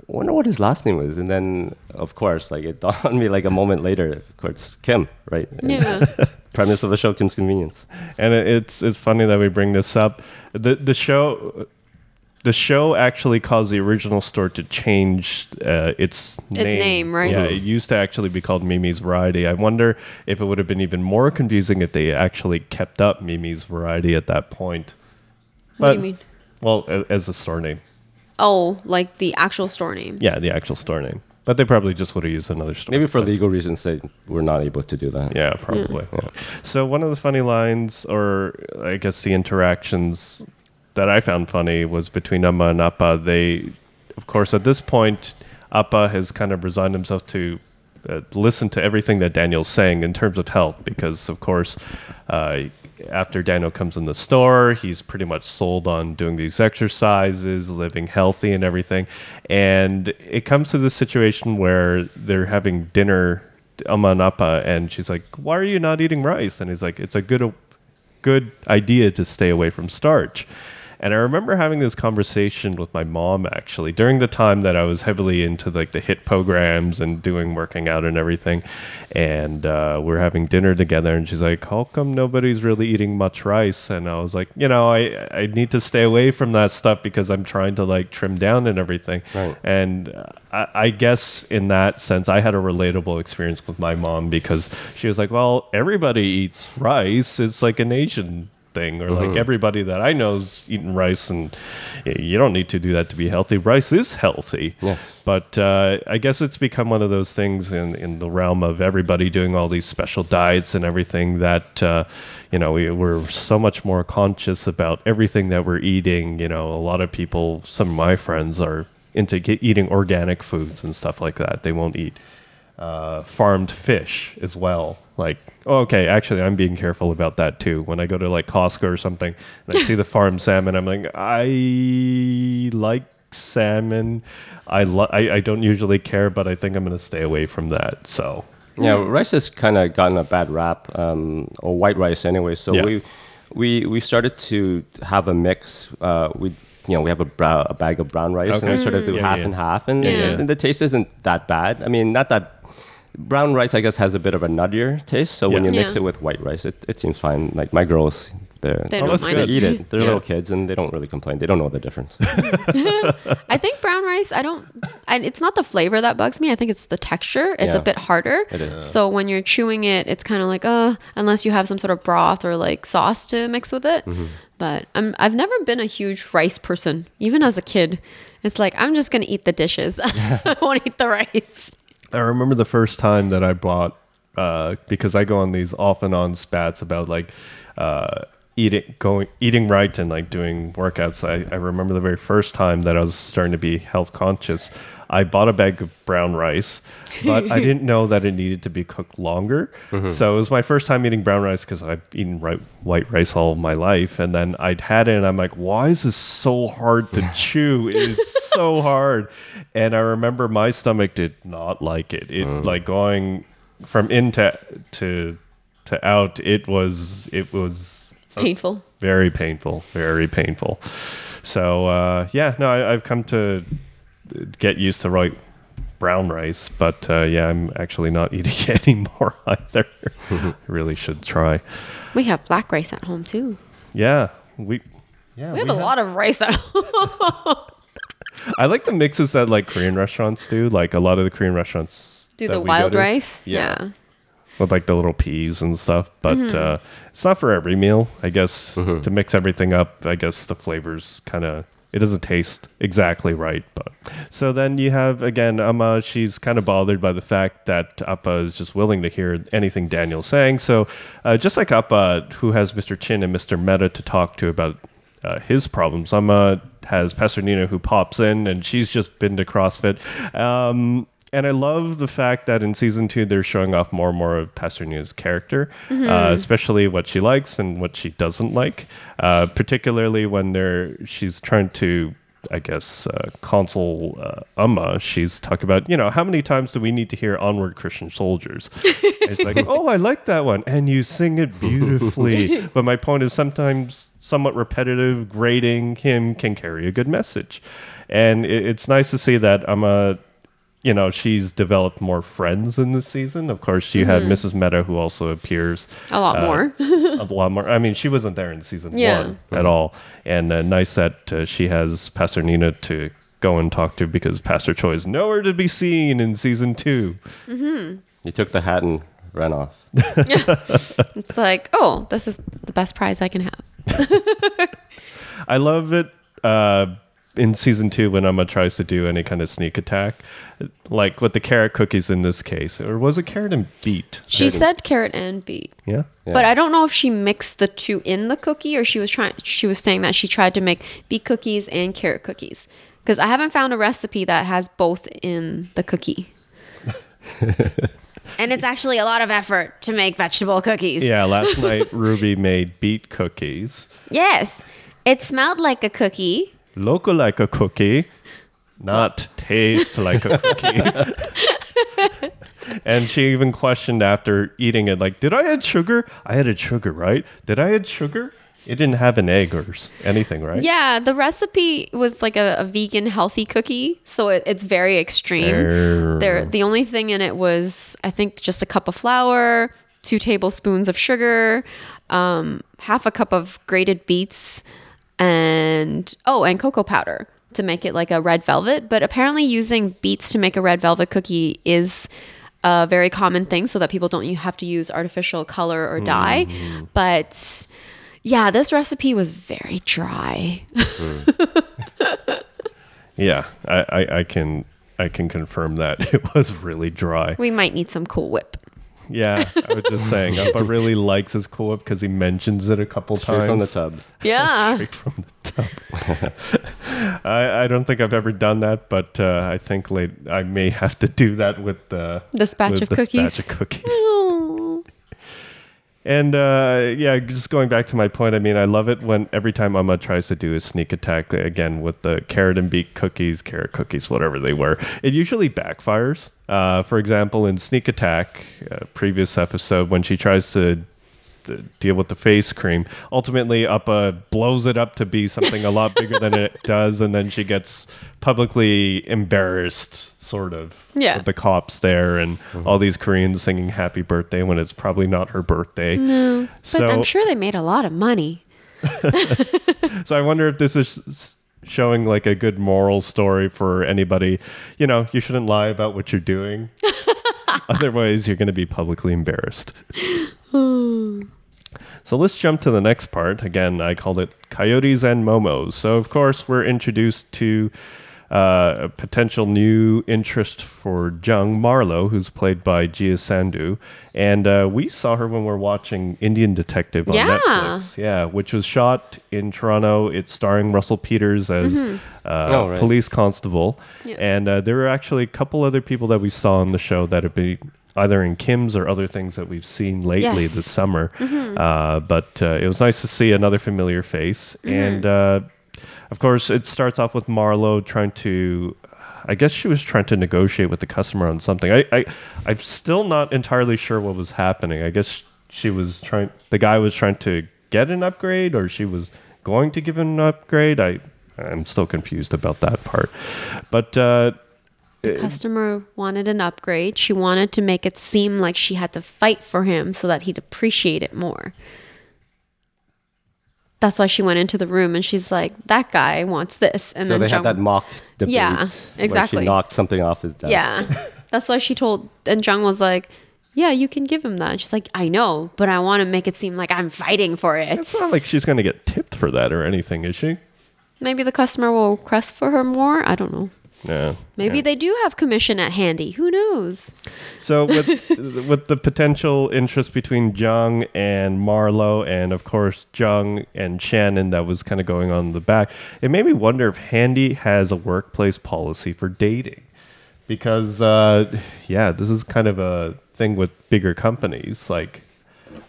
wonder what his last name was, and then of course, like it dawned on me like a moment later. Of course, Kim, right? Yeah. Premise of the show, Kim's Convenience. and it's it's funny that we bring this up. the The show, the show actually caused the original store to change uh, its Its name, right? Yeah, it used to actually be called Mimi's Variety. I wonder if it would have been even more confusing if they actually kept up Mimi's Variety at that point. What do you mean? Well, a- as a store name. Oh, like the actual store name. Yeah, the actual store name. But they probably just would have used another store. Maybe for but- legal reasons, they were not able to do that. Yeah, probably. So one of the funny lines, or I guess the interactions that I found funny, was between Amma and Appa. They of course, at this point, Appa has kind of resigned himself to uh, listen to everything that Daniel's saying in terms of health, because of course, uh, after Daniel comes in the store, he's pretty much sold on doing these exercises, living healthy, and everything. And it comes to this situation where they're having dinner, Amma and Appa, and she's like, "Why are you not eating rice?" And he's like, "It's a good." good idea to stay away from starch. And I remember having this conversation with my mom actually during the time that I was heavily into like the HIIT programs and doing working out and everything. And uh, we're having dinner together, and she's like, "How come nobody's really eating much rice?" And I was like, "You know, I I need to stay away from that stuff because I'm trying to like trim down and everything." Right. And uh, I, I guess in that sense, I had a relatable experience with my mom because she was like, "Well, everybody eats rice. It's like an Asian thing, or like everybody that I know's eating rice, and you don't need to do that to be healthy. Rice is healthy." But uh, I guess it's become one of those things in, in the realm of everybody doing all these special diets and everything that, uh, you know, we, we're so much more conscious about everything that we're eating. You know, a lot of people, some of my friends are into eating organic foods and stuff like that. They won't eat uh, farmed fish as well. Like, oh, okay, actually, I'm being careful about that too. When I go to like Costco or something and I see the farmed salmon, I'm like, I like salmon. I, lo- I I don't usually care, but I think I'm going to stay away from that. So, Yeah, rice has kind of gotten a bad rap, um, or white rice anyway. So Yeah. we we we started to have a mix. Uh, we you know we have a, brow, a bag of brown rice, and we sort of do Yeah, half yeah. and half, and, Yeah. and the taste isn't that bad. I mean, not that. Brown rice, I guess, has a bit of a nuttier taste. So when you mix Yeah. it with white rice, it, it seems fine. Like my girls, they're, They Oh, don't mind they it. eat it. They're Yeah. little kids and they don't really complain. They don't know the difference. I think brown rice. I don't. I, it's not the flavor that bugs me. I think it's the texture. It's Yeah. a bit harder. It is. So when you're chewing it, it's kind of like uh, unless you have some sort of broth or like sauce to mix with it. Mm-hmm. But I'm. I've never been a huge rice person, even as a kid. It's like I'm just gonna eat the dishes. I won't eat the rice. I remember the first time that I bought uh, because I go on these off and on spats about like uh, eating going eating right and like doing workouts. I, I remember the very first time that I was starting to be health conscious. I bought a bag of brown rice, but I didn't know that it needed to be cooked longer. Mm-hmm. So it was my first time eating brown rice because I've eaten ri- white rice all my life, and then I'd had it, and I'm like, why is this so hard to chew? It's so hard, and I remember my stomach did not like it. It mm. like going from in to to to out. It was it was Painful. very painful, very painful. So uh, yeah, no, I, I've come to get used to right brown rice, but uh, yeah, I'm actually not eating it anymore either. I really should try. We have black rice at home too. Yeah, we. Yeah, We have a lot of rice at home. I like the mixes that like Korean restaurants do. Like a lot of the Korean restaurants Do the wild to. rice? Yeah. yeah. With like the little peas and stuff. But uh, it's not for every meal, I guess. To mix everything up, I guess the flavors kind of it doesn't taste exactly right. But so then you have again Amma. She's kind of bothered by the fact that Appa is just willing to hear anything Daniel's saying. So uh, just like Appa, who has Mr. Chin and Mr. Mehta to talk to about uh, his problems. Amma has Pastor Nina who pops in, and she's just been to CrossFit. Um, and I love the fact that in season two they're showing off more and more of Pastor New's character, uh, especially what she likes and what she doesn't like. Uh, particularly when they're she's trying to. I guess uh, console uh, Amma. She's talking about you know how many times do we need to hear "Onward, Christian Soldiers"? it's like, oh, I like that one, and you sing it beautifully. but my point is, sometimes somewhat repetitive, grating hymn can carry a good message, and it, it's nice to see that Amma you know, she's developed more friends in this season. Of course, she had Mrs. Mehta, who also appears A lot uh, more. a lot more. I mean, she wasn't there in season Yeah. one at all. And uh, nice that uh, she has Pastor Nina to go and talk to because Pastor Choi is nowhere to be seen in season two. you took the hat and ran off. It's like, oh, this is the best prize I can have. I love it uh, in season two when Amma tries to do any kind of sneak attack, like with the carrot cookies in this case, or was it carrot and beet? She said carrot and beet. Yeah. But I don't know if she mixed the two in the cookie or she was trying she was saying that she tried to make beet cookies and carrot cookies. because I haven't found a recipe that has both in the cookie. and it's actually a lot of effort to make vegetable cookies. Yeah, last night Ruby made beet cookies. Yes, it smelled like a cookie. Look like a cookie, not taste like a cookie. and she even questioned after eating it, like, did I add sugar? I added sugar, right? Did I add sugar? It didn't have an egg or anything, right? Yeah, the recipe was like a, a vegan healthy cookie, so it, it's very extreme. There, the only thing in it was, I think, just a cup of flour, two tablespoons of sugar, um, half a cup of grated beets, and oh, and cocoa powder to make it like a red velvet. But apparently, using beets to make a red velvet cookie is a very common thing, so that people don't have to use artificial color or dye. Mm. But yeah, this recipe was very dry. Hmm. Yeah, I, I, I can I can confirm that it was really dry. we might need some Cool Whip. Yeah, I was just saying, Appa really likes his Cool Whip because he mentions it a couple Straight times. from the tub. Yeah. Straight from the tub. I, I don't think I've ever done that, but uh, I think late I may have to do that with the This batch with of this cookies. Batch of cookies. And uh, yeah, just going back to my point, I mean, I love it when every time Amma tries to do a sneak attack again with the carrot and beet cookies, carrot cookies, whatever they were, it usually backfires. Uh, for example, in Sneak Attack, uh, previous episode, when she tries to deal with the face cream, ultimately Appa blows it up to be something a lot bigger than it does, and then she gets publicly embarrassed, sort of, Yeah. with the cops there and mm-hmm. all these Koreans singing happy birthday when it's probably not her birthday. But So, I'm sure they made a lot of money. so I wonder if this is showing like a good moral story for anybody. You know, you shouldn't lie about what you're doing. Otherwise, you're going to be publicly embarrassed. Hmm. So let's jump to the next part. Again, I called it Coyotes and Momos. So, of course, we're introduced to uh, a potential new interest for Jung Marlowe, who's played by Gia Sandhu. And uh, we saw her when we were watching Indian Detective on Yeah. Netflix. Yeah, which was shot in Toronto. It's starring Russell Peters as uh, Oh, right. police constable. Yeah. And uh, there were actually a couple other people that we saw on the show that have been either in Kim's or other things that we've seen lately Yes. this summer. Uh, but uh, it was nice to see another familiar face. And uh, of course, it starts off with Marlowe trying to. I guess she was trying to negotiate with the customer on something. I, I, I'm still not entirely sure what was happening. I guess she was trying. The guy was trying to get an upgrade, or she was going to give him an upgrade. I, I'm still confused about that part. But The customer wanted an upgrade. She wanted to make it seem like she had to fight for him so that he'd appreciate it more. That's why she went into the room and she's like, "That guy wants this," and So then they Jung- had that mock debate. Yeah, exactly. she knocked something off his desk. Yeah, that's why she told. And Jung was like, "Yeah, you can give him that." And she's like, "I know, but I want to make it seem like I'm fighting for it." it's not like she's going to get tipped for that or anything, is she? Maybe the customer will request for her more. I don't know. Yeah. Maybe yeah. they do have commission at handy. Who knows? So with with the potential interest between Jung and Marlowe, and of course Jung and Shannon that was kind of going on in the back, it made me wonder if Handy has a workplace policy for dating, because uh, yeah, this is kind of a thing with bigger companies. Like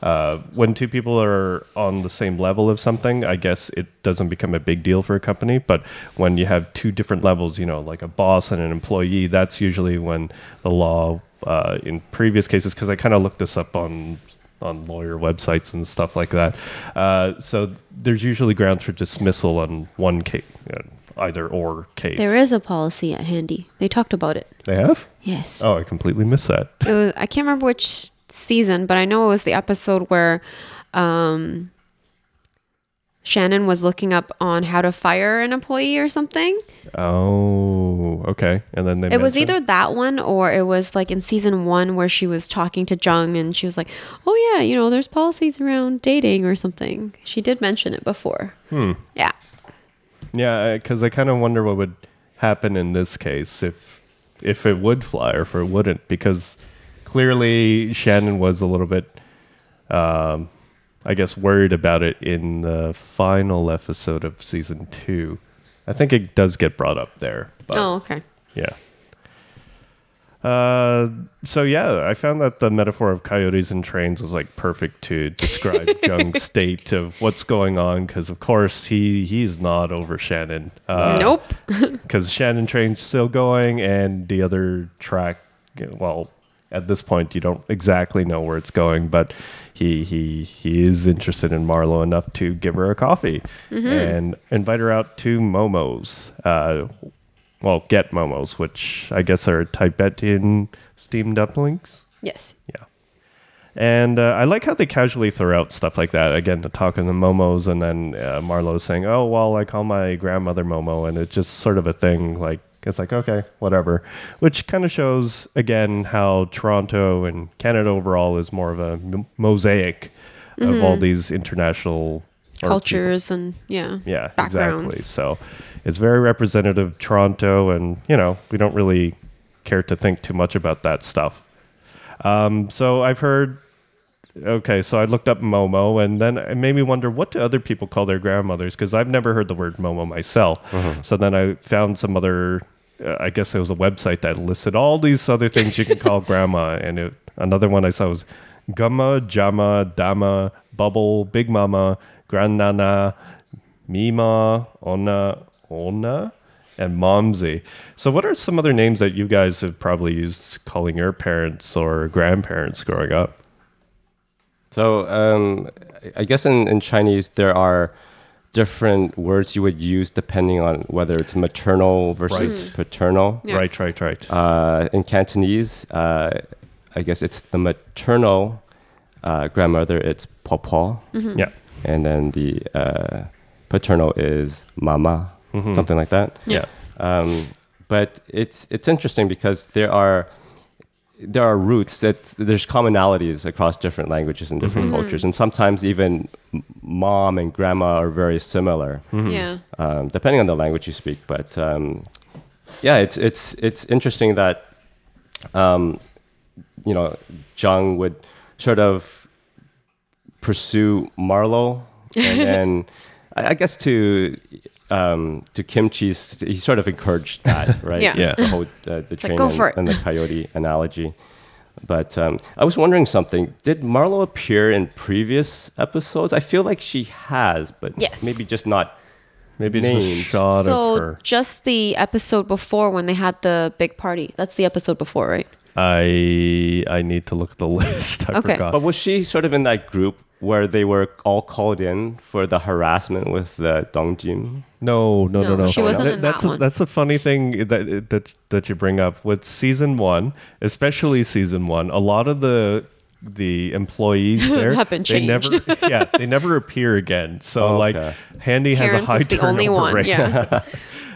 uh, when two people are on the same level of something, I guess it doesn't become a big deal for a company. But when you have two different levels, you know, like a boss and an employee, that's usually when the law, uh, in previous cases, because I kind of looked this up on on lawyer websites and stuff like that. Uh, so there's usually grounds for dismissal on one case, either or case. There is a policy at handy. They talked about it. They have? Yes. Oh, I completely missed that. was I can't remember which season, but I know it was the episode where um, Shannon was looking up on how to fire an employee or something. Oh, okay. And then they It was either that one or it was like in season one where she was talking to Jung and she was like, "Oh yeah, you know, there's policies around dating or something." She did mention it before. Hmm. Yeah. Yeah, because I kind of wonder what would happen in this case if if it would fly or if it wouldn't, because clearly Shannon was a little bit, um, I guess, worried about it in the final episode of season two. I think it does get brought up there. But Oh, okay. yeah. Uh, so yeah, I found that the metaphor of coyotes and trains was like perfect to describe Jung's state of what's going on. Because of course he he's not over Shannon. Uh, nope. because Shannon train's still going, and the other track, well, at this point you don't exactly know where it's going, but he he he is interested in Marlo enough to give her a coffee and invite her out to Momo's. Uh, well, get Momo's, which I guess are Tibetan steamed dumplings. Yes. Yeah. And uh, I like how they casually throw out stuff like that. Again, to talk in the Momos, and then uh, Marlo saying, "Oh, well, I call my grandmother Momo," and it's just sort of a thing. Like it's like okay, whatever. Which kind of shows again how Toronto and Canada overall is more of a m- mosaic of all these international or Cultures and yeah. yeah, exactly. Backgrounds. So it's very representative of Toronto, and you know we don't really care to think too much about that stuff. Um, so I've heard. Okay, so I looked up Momo, and then it made me wonder what do other people call their grandmothers? Because I've never heard the word Momo myself. So then I found some other. Uh, I guess it was a website that listed all these other things you can call grandma, and it, another one I saw was Gumma, Jama, Dama, Bubble, Big Mama, Grandnana, Mima, Ona, Ona, and Momsy. So, what are some other names that you guys have probably used calling your parents or grandparents growing up? So um, I guess in, in Chinese there are different words you would use depending on whether it's maternal versus paternal. Yeah. Right, right, right. Uh, in Cantonese, uh, I guess it's the maternal uh, grandmother. It's papa, Yeah. and then the uh, paternal is mama, something like that. Yeah. Um, but it's it's interesting because there are there are roots that there's commonalities across different languages and different cultures, and sometimes even mom and grandma are very similar, Yeah. um, depending on the language you speak. But um, yeah, it's it's it's interesting that um, you know Jung would sort of pursue Marlo, and then I, I guess to um, to kimchi's, he sort of encouraged that, right? Yeah. Yeah. The whole uh, the like, train "Go and, and the coyote analogy. But um, I was wondering something. Did Marlo appear in previous episodes? I feel like she has, but Yes. maybe just not. Maybe it's a named. shot of So her. just the episode before when they had the big party. That's the episode before, right? I I need to look at the list. I Okay. forgot. But was she sort of in that group where they were all called in for the harassment with the Dongjin? No, no, no, No, no. she wasn't That- in that's that the- one. that's the funny thing that that that you bring up with season one, especially season one. A lot of the the employees there Have been they never, changed. yeah, they never appear again. So Oh, like, okay. Handy has a Terrence high is the only turnover one. rate. Yeah.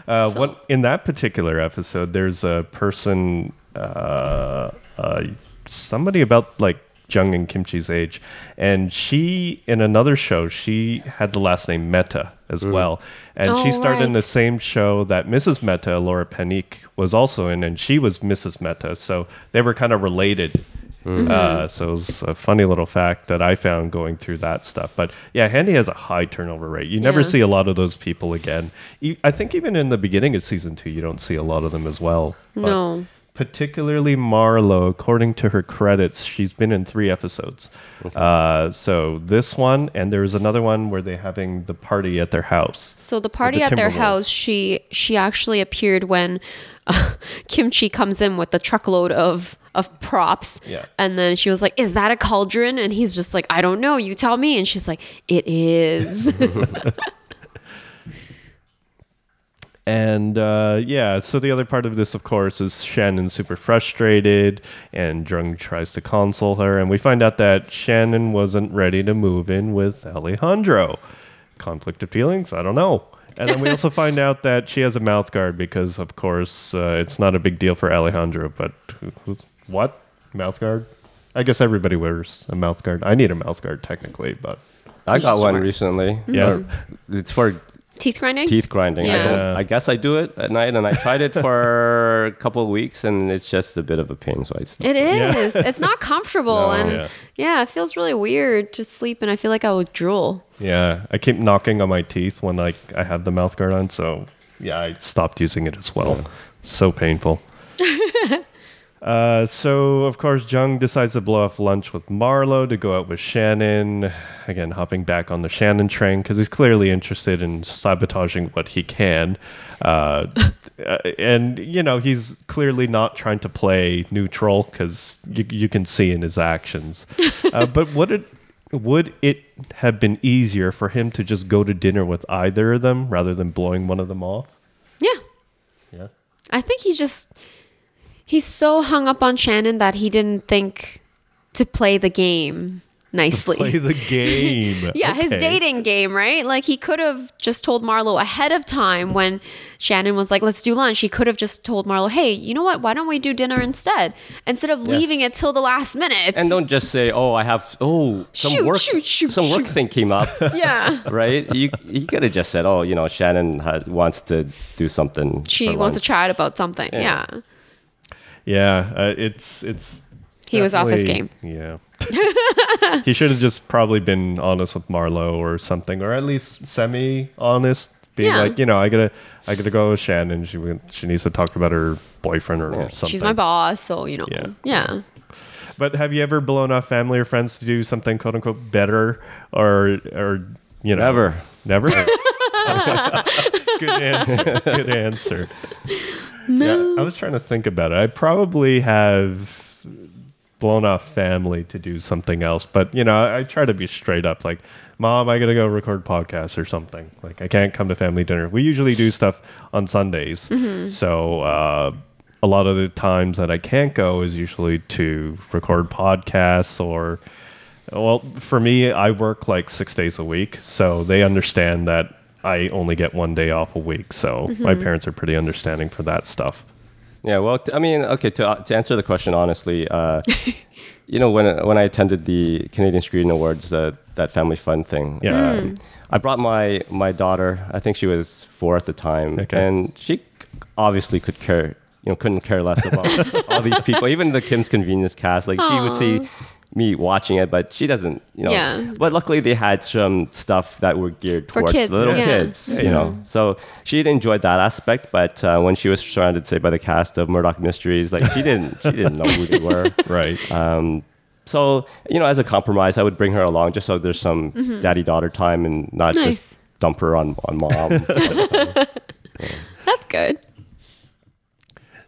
Uh, So- what in that particular episode, there's a person, uh, uh, somebody about like Jung and Kimchi's age, and she in another show she had the last name Mehta as well, and she Oh, starred in the same show that Mrs. Mehta, Laura Panique, was also in, and she was Mrs. Mehta, so they were kind of related. Uh, so it was a funny little fact that I found going through that stuff. But yeah, Handy has a high turnover rate. You never Yeah. see a lot of those people again. I think even in the beginning of season two, you don't see a lot of them as well. But No. Particularly Marlo, according to her credits, she's been in three episodes. Uh, so this one, and there's another one where they're having the party at their house. So the party the at their house, she she actually appeared when uh, Kimchi comes in with a truckload of of props. Yeah. And then she was like, "Is that a cauldron?" And he's just like, "I don't know. You tell me." And she's like, "It is." And uh, yeah, so the other part of this, of course, is Shannon super frustrated, and Jung tries to console her, and we find out that Shannon wasn't ready to move in with Alejandro. Conflict of feelings? I don't know. And then we also find out that she has a mouth guard because, of course, uh, it's not a big deal for Alejandro. But who, who, what mouth guard? I guess everybody wears a mouth guard. I need a mouth guard technically, but I got one recently. Yeah. Uh, it's for Teeth grinding. teeth grinding. I, Yeah. don't, I guess I do it at night, and I tried it for a couple of weeks, and it's just a bit of a pain. So I stopped. It is. It's not comfortable, No. and Yeah. yeah. it feels really weird to sleep, and I feel like I would drool. Yeah, I keep knocking on my teeth when like I have the mouth guard on, so yeah, I stopped using it as well. So painful. uh, so of course, Jung decides to blow off lunch with Marlo to go out with Shannon. Again, hopping back on the Shannon train because he's clearly interested in sabotaging what he can. Uh, uh, and you know he's clearly not trying to play neutral because you, you can see in his actions. Uh, but would it would it have been easier for him to just go to dinner with either of them rather than blowing one of them off? Yeah. Yeah. I think he's just he's so hung up on Shannon that he didn't think to play the game nicely. Play the game. yeah, his dating game, right? Like he could have just told Marlo ahead of time when Shannon was like, "Let's do lunch." He could have just told Marlo, "Hey, you know what? Why don't we do dinner instead?" Instead of leaving it till the last minute. And don't just say, "Oh, I have oh some Shoot, work shoot, shoot, some work thing came up." yeah. right? You you could have just said, "Oh, you know, Shannon has, wants to do something." She for wants to lunch." chat about something. Yeah. Yeah. Yeah, uh, it's it's. He was off his game. Yeah. he should have just probably been honest with Marlo or something, or at least semi-honest, being Yeah. like, you know, I gotta, I gotta go with Shannon. She went- she needs to talk about her boyfriend or Yeah. something. She's my boss, so you know. Yeah. Yeah. But have you ever blown off family or friends to do something quote unquote better, or or you know, Never. never. Good answer. Good answer. Yeah, I was trying to think about it. I probably have blown off family to do something else, but you know, I, I try to be straight up. Like, mom, I gotta go record podcasts or something. Like, I can't come to family dinner. We usually do stuff on Sundays, so uh, a lot of the times that I can't go is usually to record podcasts or. Well, for me, I work like six days a week, so they understand that I only get one day off a week. So my parents are pretty understanding for that stuff. Yeah, well, t- I mean, okay, to, uh, to answer the question honestly, uh, you know, when when I attended the Canadian Screen Awards, the, that family fun thing, Yeah. um, I brought my my daughter. I think she was four at the time, Okay. and she obviously could care, you know, couldn't care less about all these people, even the Kim's Convenience cast. Like she would see me watching it, but she doesn't, you know. Yeah. But luckily, they had some stuff that were geared For towards kids, the little yeah. kids, Yeah, you know. So she enjoyed that aspect, but uh, when she was surrounded, say, by the cast of Murdoch Mysteries, like she didn't, she didn't know who they were. Right. Um, so you know, as a compromise, I would bring her along just so there's some daddy-daughter time and not Nice. just dump her on on mom. That's good.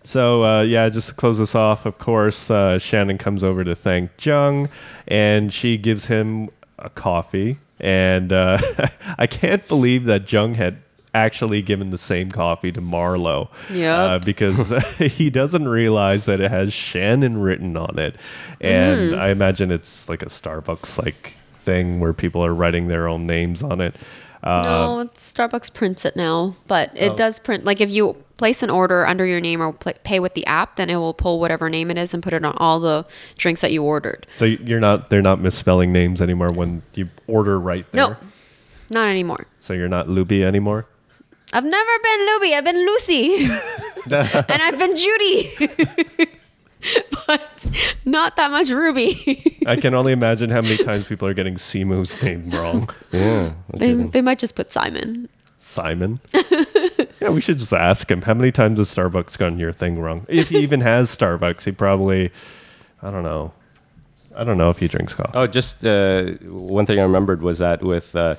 So uh, yeah, just to close this off, of course, uh, Shannon comes over to thank Jung, and she gives him a coffee. And uh, I can't believe that Jung had actually given the same coffee to Marlo. Yep. Uh, because he doesn't realize that it has Shannon written on it, and I imagine it's like a Starbucks like thing where people are writing their own names on it. Uh, no, it's Starbucks prints it now, but it Oh. does print. Like if you place an order under your name or pl- pay with the app, then it will pull whatever name it is and put it on all the drinks that you ordered. So you're not they're not misspelling names anymore when you order right there. No, not anymore. So you're not Luby anymore. I've never been Luby. I've been Lucy, and I've been Judy, but not that much Ruby. I can only imagine how many times people are getting Simu's name wrong. yeah. they, they might just put Simon. Simon. yeah, we should just ask him how many times has Starbucks gotten your thing wrong. If he even has Starbucks, he probably I don't know. I don't know if he drinks coffee. Oh, just uh, one thing I remembered was that with uh,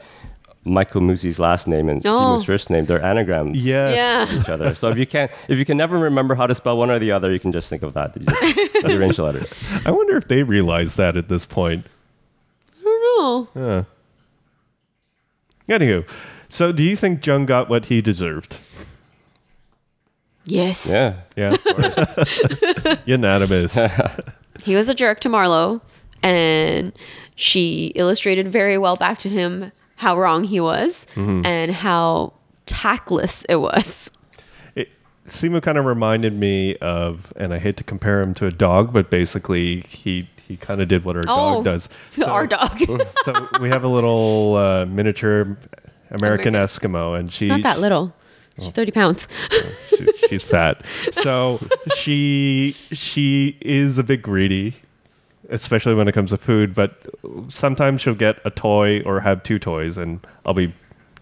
Michael Muzi's last name and Oh. Simu's first name, they're anagrams. Yes. Yeah. Each other. So if you can't, if you can never remember how to spell one or the other, you can just think of that. You just rearrange the letters. I wonder if they realize that at this point. I don't know. Yeah. Anywho, so do you think Jung got what he deserved? Yes. Yeah. Yeah. Unanimous. He was a jerk to Marlo, and she illustrated very well back to him how wrong he was Mm-hmm. and how tactless it was. it, Simu kind of reminded me of, and I hate to compare him to a dog, but basically he he kind of did what our Oh, dog does. Our dog. so we have a little uh, miniature American American. Eskimo, and She's not that little. She's 30 pounds. she- she's fat. So she she is a bit greedy, especially when it comes to food. But sometimes she'll get a toy or have two toys, and I'll be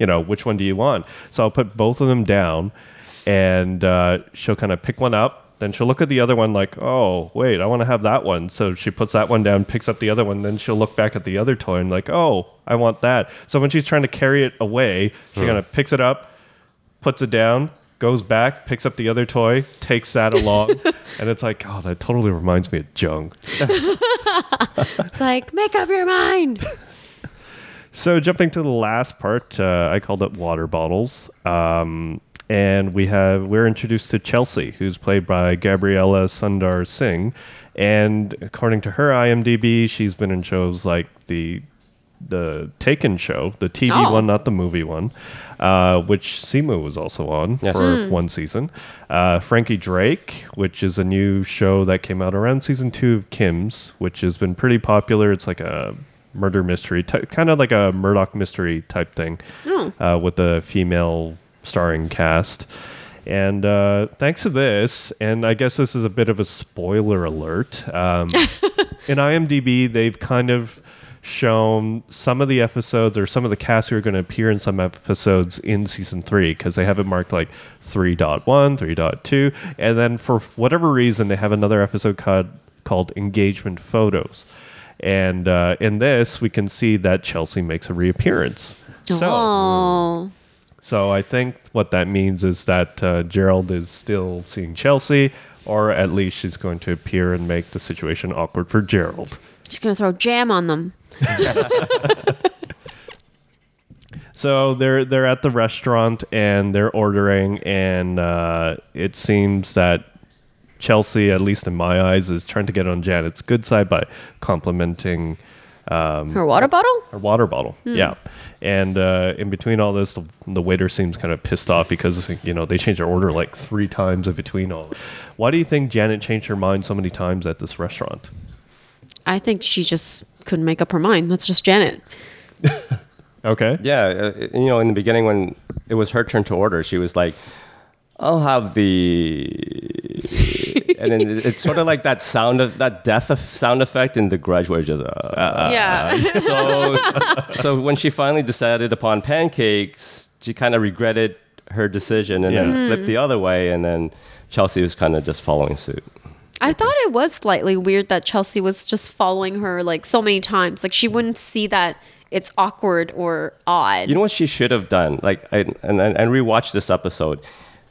you know, which one do you want? So I'll put both of them down, and uh, she'll kind of pick one up. Then she'll look at the other one like, oh, wait, I want to have that one. So she puts that one down, picks up the other one. Then she'll look back at the other toy and like, oh, I want that. So when she's trying to carry it away, she kind of picks it up, puts it down, goes back, picks up the other toy, takes that along, and it's like, oh, that totally reminds me of Jung. It's like, make up your mind. So jumping to the last part, uh, I called it water bottles, um, and we have we're introduced to Chelsea, who's played by Gabriella Sundar Singh, and according to her IMDb, she's been in shows like the the Taken show, the TV Oh. one, not the movie one, uh, which Simu was also on Yes. for one season. Uh, Frankie Drake, which is a new show that came out around season two of Kim's, which has been pretty popular. It's like a murder mystery, ty- kind of like a Murdoch mystery type thing, uh, with a female starring cast. And uh, thanks to this, and I guess this is a bit of a spoiler alert. Um, in IMDb, they've kind of shown some of the episodes or some of the cast who are going to appear in some episodes in season three because they have it marked like 3.1, 3.2. And then for whatever reason, they have another episode called, called Engagement Photos. And uh, in this, we can see that Chelsea makes a reappearance. So, oh. so I think what that means is that uh, Gerald is still seeing Chelsea, or at least she's going to appear and make the situation awkward for Gerald. She's going to throw jam on them. So they're they're at the restaurant and they're ordering, and uh, it seems that Chelsea, at least in my eyes, is trying to get on Janet's good side by complimenting Her water bottle? her water bottle. Yeah, and uh, in between all this, the, the waiter seems kind of pissed off because you know they changed their order like three times in between all. Why do you think Janet changed her mind so many times at this restaurant? I think she just couldn't make up her mind. That's just Janet. Okay. Yeah, uh, you know, in the beginning when it was her turn to order, she was like, "I'll have the," and then it- it's sort of like that sound of that death of sound effect in The Grudge, where it's just. Uh, yeah. so, so when she finally decided upon pancakes, she kind of regretted her decision and Yeah. then flipped the other way, and then Chelsea was kind of just following suit. I thought it was slightly weird that Chelsea was just following her like so many times. Like she wouldn't see that it's awkward or odd. You know what she should have done? Like, I, and and and rewatch this episode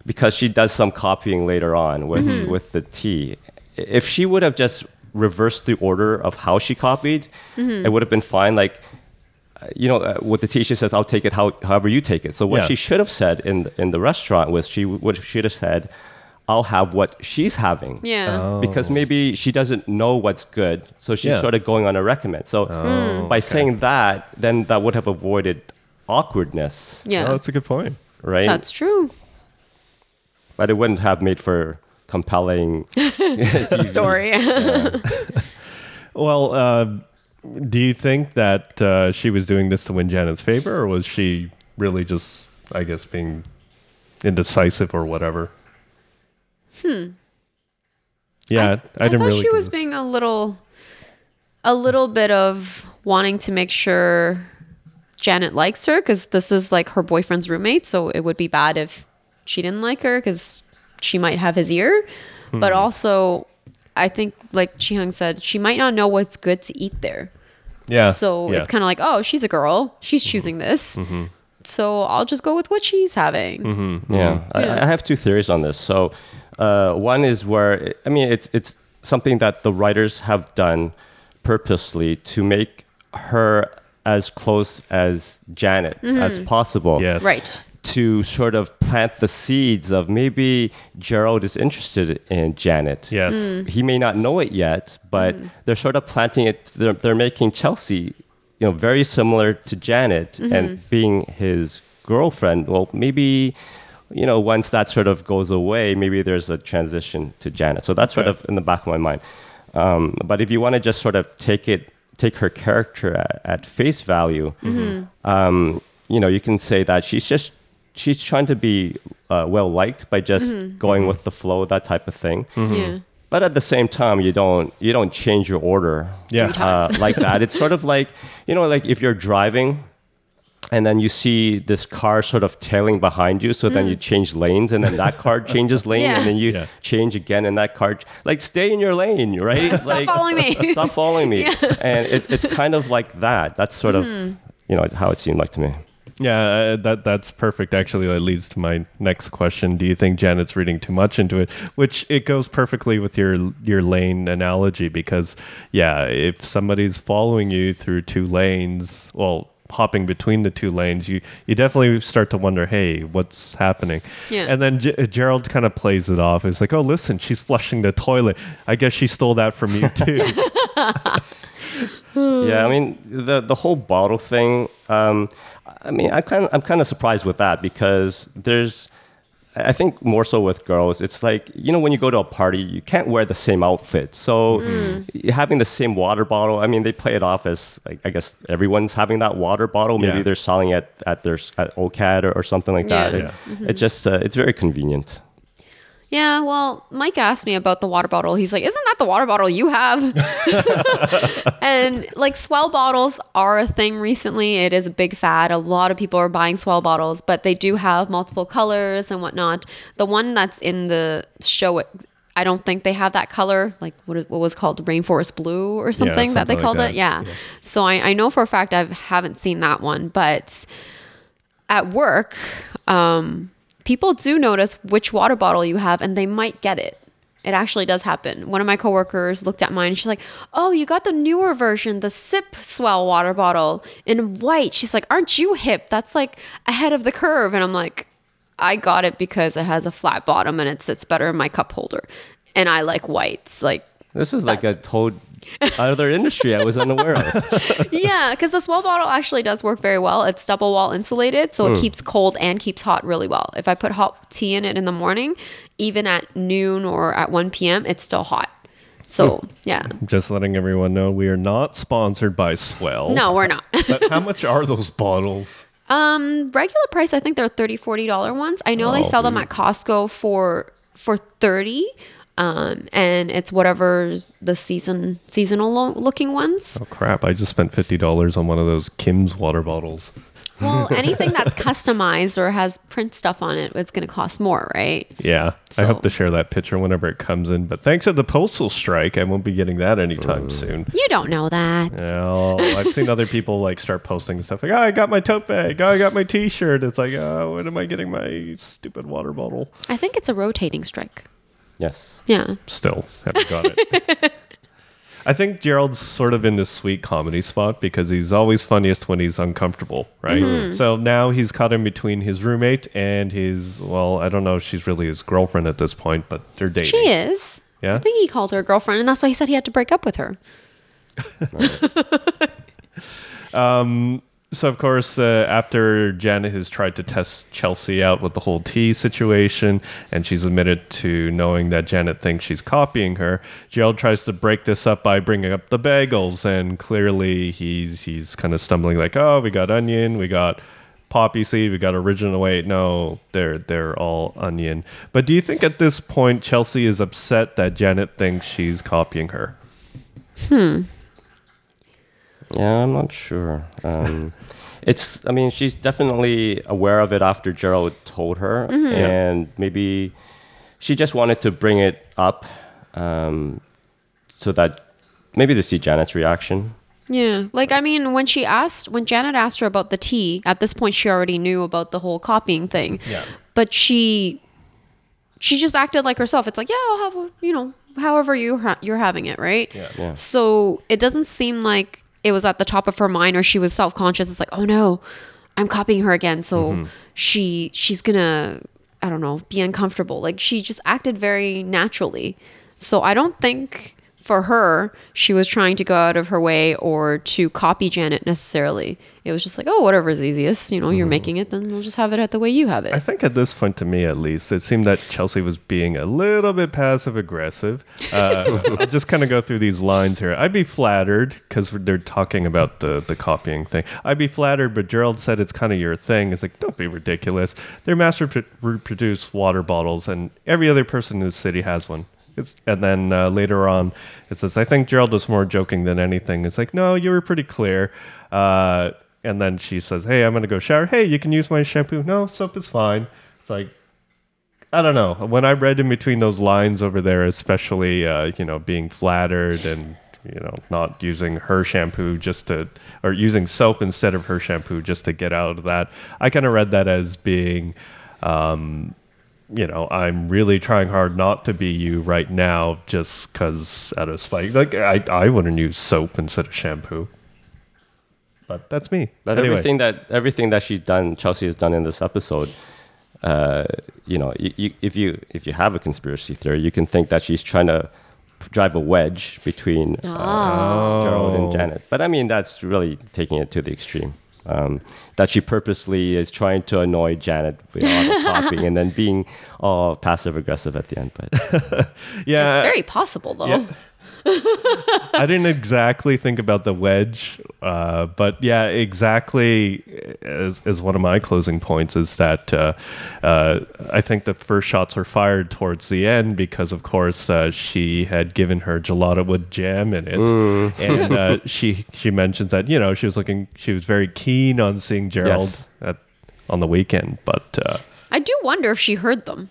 because she does some copying later on with Mm-hmm. with the tea. If she would have just reversed the order of how she copied, Mm-hmm. it would have been fine. Like, you know, uh, with the tea, she says, "I'll take it how, however you take it." So what Yeah. she should have said in in the restaurant was she would should have said, "I'll have what she's having." yeah. because maybe she doesn't know what's good, so she's Yeah. sort of going on a recommend. So by saying that, then that would have avoided awkwardness, yeah. Oh, that's a good point. right? That's true. but it wouldn't have made for compelling. Story. Well, uh, do you think that uh, she was doing this to win Janet's favor, or was she really just, I guess, being indecisive or whatever? Hmm. Yeah, I, I didn't thought really. she was this. being a little, a little bit of wanting to make sure Janet likes her because this is like her boyfriend's roommate. So it would be bad if she didn't like her because she might have his ear. Hmm. But also, I think like Chi said, she might not know what's good to eat there. Yeah. So yeah. Mm-hmm. it's kind of like, oh, she's a girl. She's choosing this. So I'll just go with what she's having. Mm-hmm. Yeah, I, Yeah. I have two theories on this. So, uh, one is where I mean it's it's something that the writers have done purposely to make her as close as Janet as possible. Yes. Mm-hmm. Right. To sort of plant the seeds of maybe Gerald is interested in Janet. Yes. Mm. He may not know it yet, but they're sort of planting it. They're, they're making Chelsea, you know, very similar to Janet and being his girlfriend. Well, maybe, you know, once that sort of goes away, maybe there's a transition to Janet. So that's sort Okay. of in the back of my mind. Um, but if you want to just sort of take it, take her character at, at face value, um, you know, you can say that she's just she's trying to be uh, well liked by just going with the flow, that type of thing. Yeah. But at the same time, you don't you don't change your order Yeah. Uh, like that. It's sort of like you know, like if you're driving and then you see this car sort of tailing behind you. So then you change lanes, and then that car changes lane, Yeah. and then you Yeah. change again, and that car like stay in your lane, right? Stop following me. Stop following me. And it, it's kind of like that. That's sort of you know how it seemed like to me. Yeah, uh, that that's perfect. Actually, that leads to my next question. Do you think Janet's reading too much into it? Which it goes perfectly with your your lane analogy because yeah, if somebody's following you through two lanes, well, hopping between the two lanes, you you definitely start to wonder, hey, what's happening? Yeah. And then G- Gerald kind of plays it off. It's like, oh, listen, she's flushing the toilet. I guess she stole that from you too. Yeah, I mean the the whole bottle thing. Um, I mean, I kind I'm kind of surprised with that because there's, I think more so with girls, it's like you know when you go to a party, you can't wear the same outfit. So having the same water bottle, I mean, they play it off as like I guess everyone's having that water bottle. Maybe Yeah. they're selling it at their at OCAD or, or something like that. Yeah. It, Yeah. it just uh, it's very convenient. Yeah, well, Mike asked me about the water bottle. He's like, "Isn't that the water bottle you have?" and like S'well bottles are a thing recently. It is a big fad. A lot of people are buying S'well bottles, but they do have multiple colors and whatnot. The one that's in the show, I don't think they have that color. Like what, is, what was called rainforest blue or something, that they like called that. it. Yeah. So I, I know for a fact I haven't seen that one, but at work, um, people do notice which water bottle you have and they might get it. It actually does happen. One of my coworkers looked at mine and she's like, Oh, you got the newer version, the Sip Swell water bottle in white. She's like, Aren't you hip? That's like ahead of the curve. And I'm like, I got it because it has a flat bottom and it sits better in my cup holder. And I like whites. Like, This is like a whole other industry I was unaware of. yeah, because the S'well bottle actually does work very well. It's double wall insulated, so it keeps cold and keeps hot really well. If I put hot tea in it in the morning, even at noon or at 1 p.m., it's still hot. So, yeah. Just letting everyone know we are not sponsored by S'well. No, we're not. But how much are those bottles? um, regular price, I think they're 30 $40 ones. I know they Oh, sell them at Costco for for 30 um, and it's whatever's the season seasonal lo- looking ones. Oh crap! I just spent fifty dollars on one of those Kim's water bottles. Well, anything that's customized or has print stuff on it, it's going to cost more, right? Yeah, I hope to share that picture whenever it comes in. But thanks to the postal strike, I won't be getting that anytime soon. You don't know that. Well, I've seen other people like start posting stuff like, "Oh, I got my tote bag. Oh, I got my T-shirt." It's like, "Oh, when am I getting my stupid water bottle?" I think it's a rotating strike. Yes. Yeah. Still haven't got it. I think Gerald's sort of in this sweet comedy spot because he's always funniest when he's uncomfortable, right? Mm-hmm. So now he's caught in between his roommate and his, well, I don't know if she's really his girlfriend at this point, but they're dating. She is. Yeah? I think he called her a girlfriend, and that's why he said he had to break up with her. So, of course, uh, after Janet has tried to test Chelsea out with the whole tea situation, and she's admitted to knowing that Janet thinks she's copying her, Gerald tries to break this up by bringing up the bagels, and clearly he's he's kind of stumbling like, "Oh, we got onion, we got poppy seed, we got original." Wait, no, they're they're all onion. But do you think at this point Chelsea is upset that Janet thinks she's copying her? Yeah, I'm not sure. Um, it's, I mean, she's definitely aware of it after Gerald told her, and maybe she just wanted to bring it up um, so that maybe to see Janet's reaction. Yeah. Like, I mean, when she asked, when Janet asked her about the tea, at this point, she already knew about the whole copying thing. Yeah. But she, she just acted like herself. It's like, yeah, I'll have, you know, however you ha- you're having it, right? Yeah. Yeah. So it doesn't seem like it was at the top of her mind or she was self conscious. It's like, oh no, I'm copying her again. So mm-hmm. she she's gonna I don't know be uncomfortable. Like she just acted very naturally. So I don't think for her she was trying to go out of her way or to copy Janet necessarily. It was just like, oh, whatever's easiest. You know, you're making it, then we'll just have it at the way you have it. I think at this point, to me at least, it seemed that Chelsea was being a little bit passive aggressive. Uh, I'll just kind of go through these lines here. I'd be flattered because they're talking about the, the copying thing. I'd be flattered, but Gerald said it's kind of your thing. It's like, don't be ridiculous. They're mass repro- reproduced water bottles, and every other person in the city has one. It's, and then uh, later on, it says, I think Gerald was more joking than anything. It's like, no, you were pretty clear. Uh, and then she says, "Hey, I'm gonna go shower. Hey, you can use my shampoo. No, soap is fine." It's like I don't know. When I read in between those lines over there, especially uh, you know being flattered and you know not using her shampoo just to or using soap instead of her shampoo just to get out of that, I kind of read that as being. Um, you know, I'm really trying hard not to be you right now, just because out of spite. Like I, I wouldn't use soap instead of shampoo. But that's me. But Anyway. everything that everything that she's done, Chelsea has done in this episode. Uh, you know, you, you, if you if you have a conspiracy theory, you can think that she's trying to drive a wedge between uh, Gerald and Janet. But I mean, that's really taking it to the extreme. Um, that she purposely is trying to annoy Janet with all the talking and then being all passive aggressive at the end. But yeah, it's very possible though. yeah. I didn't exactly think about the wedge, uh, but yeah, exactly as, as one of my closing points is that uh, uh, I think the first shots were fired towards the end because, of course, uh, she had given her gelato with jam in it, and uh, she she mentions that you know she was looking, she was very keen on seeing Gerald Yes. at, on the weekend, but. Uh, I do wonder if she heard them.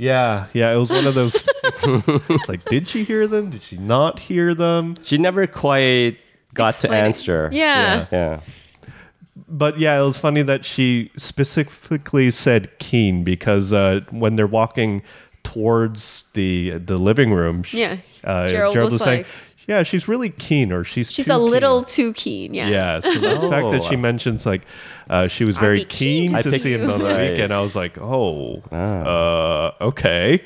Yeah, yeah, it was one of those things. it's like, did she hear them? Did she not hear them? she never quite got to Explaining. answer. Yeah. Yeah. But yeah, it was funny that she specifically said keen because uh, when they're walking towards the the living room, sh- Yeah. uh, Gerald Gerald, was was saying, like- "Yeah, she's really keen," or "She's She's too a little too keen. Yeah. Yeah, so the fact that she Oh. mentions like uh, she was very be keen keen to to see see him you. on the Right. weekend, I was like, "Oh, Ah. uh, okay."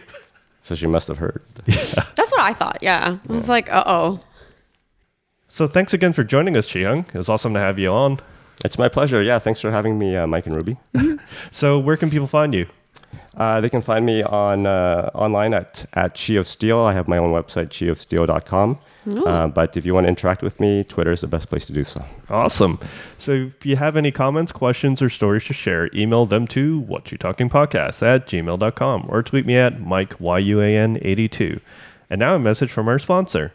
So she must have heard. That's what I thought. Yeah. I was like, uh oh. So thanks again for joining us, Chiyoung. It was awesome to have you on. It's my pleasure. Yeah, thanks for having me, uh, Mike and Ruby. So where can people find you? Uh, they can find me on uh, online at at Chi of Steel. I have my own website, chiofsteel.com. Uh, but if you want to interact with me, Twitter is the best place to do so. Awesome. So if you have any comments, questions, or stories to share, email them to what you talking podcast at gmail.com or tweet me at Mike YUAN82. And now a message from our sponsor.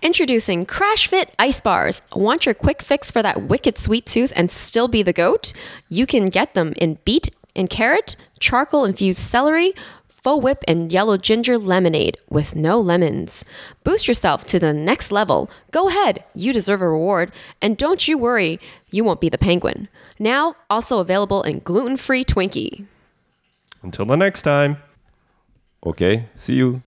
Introducing Crash Fit Ice Bars. Want your quick fix for that wicked sweet tooth and still be the goat? You can get them in beet and carrot, charcoal infused celery, faux whip, and yellow ginger lemonade with no lemons. Boost yourself to the next level. Go ahead, you deserve a reward. And don't you worry, you won't be the penguin. Now, also available in gluten free Twinkie. Until the next time. Okay, see you.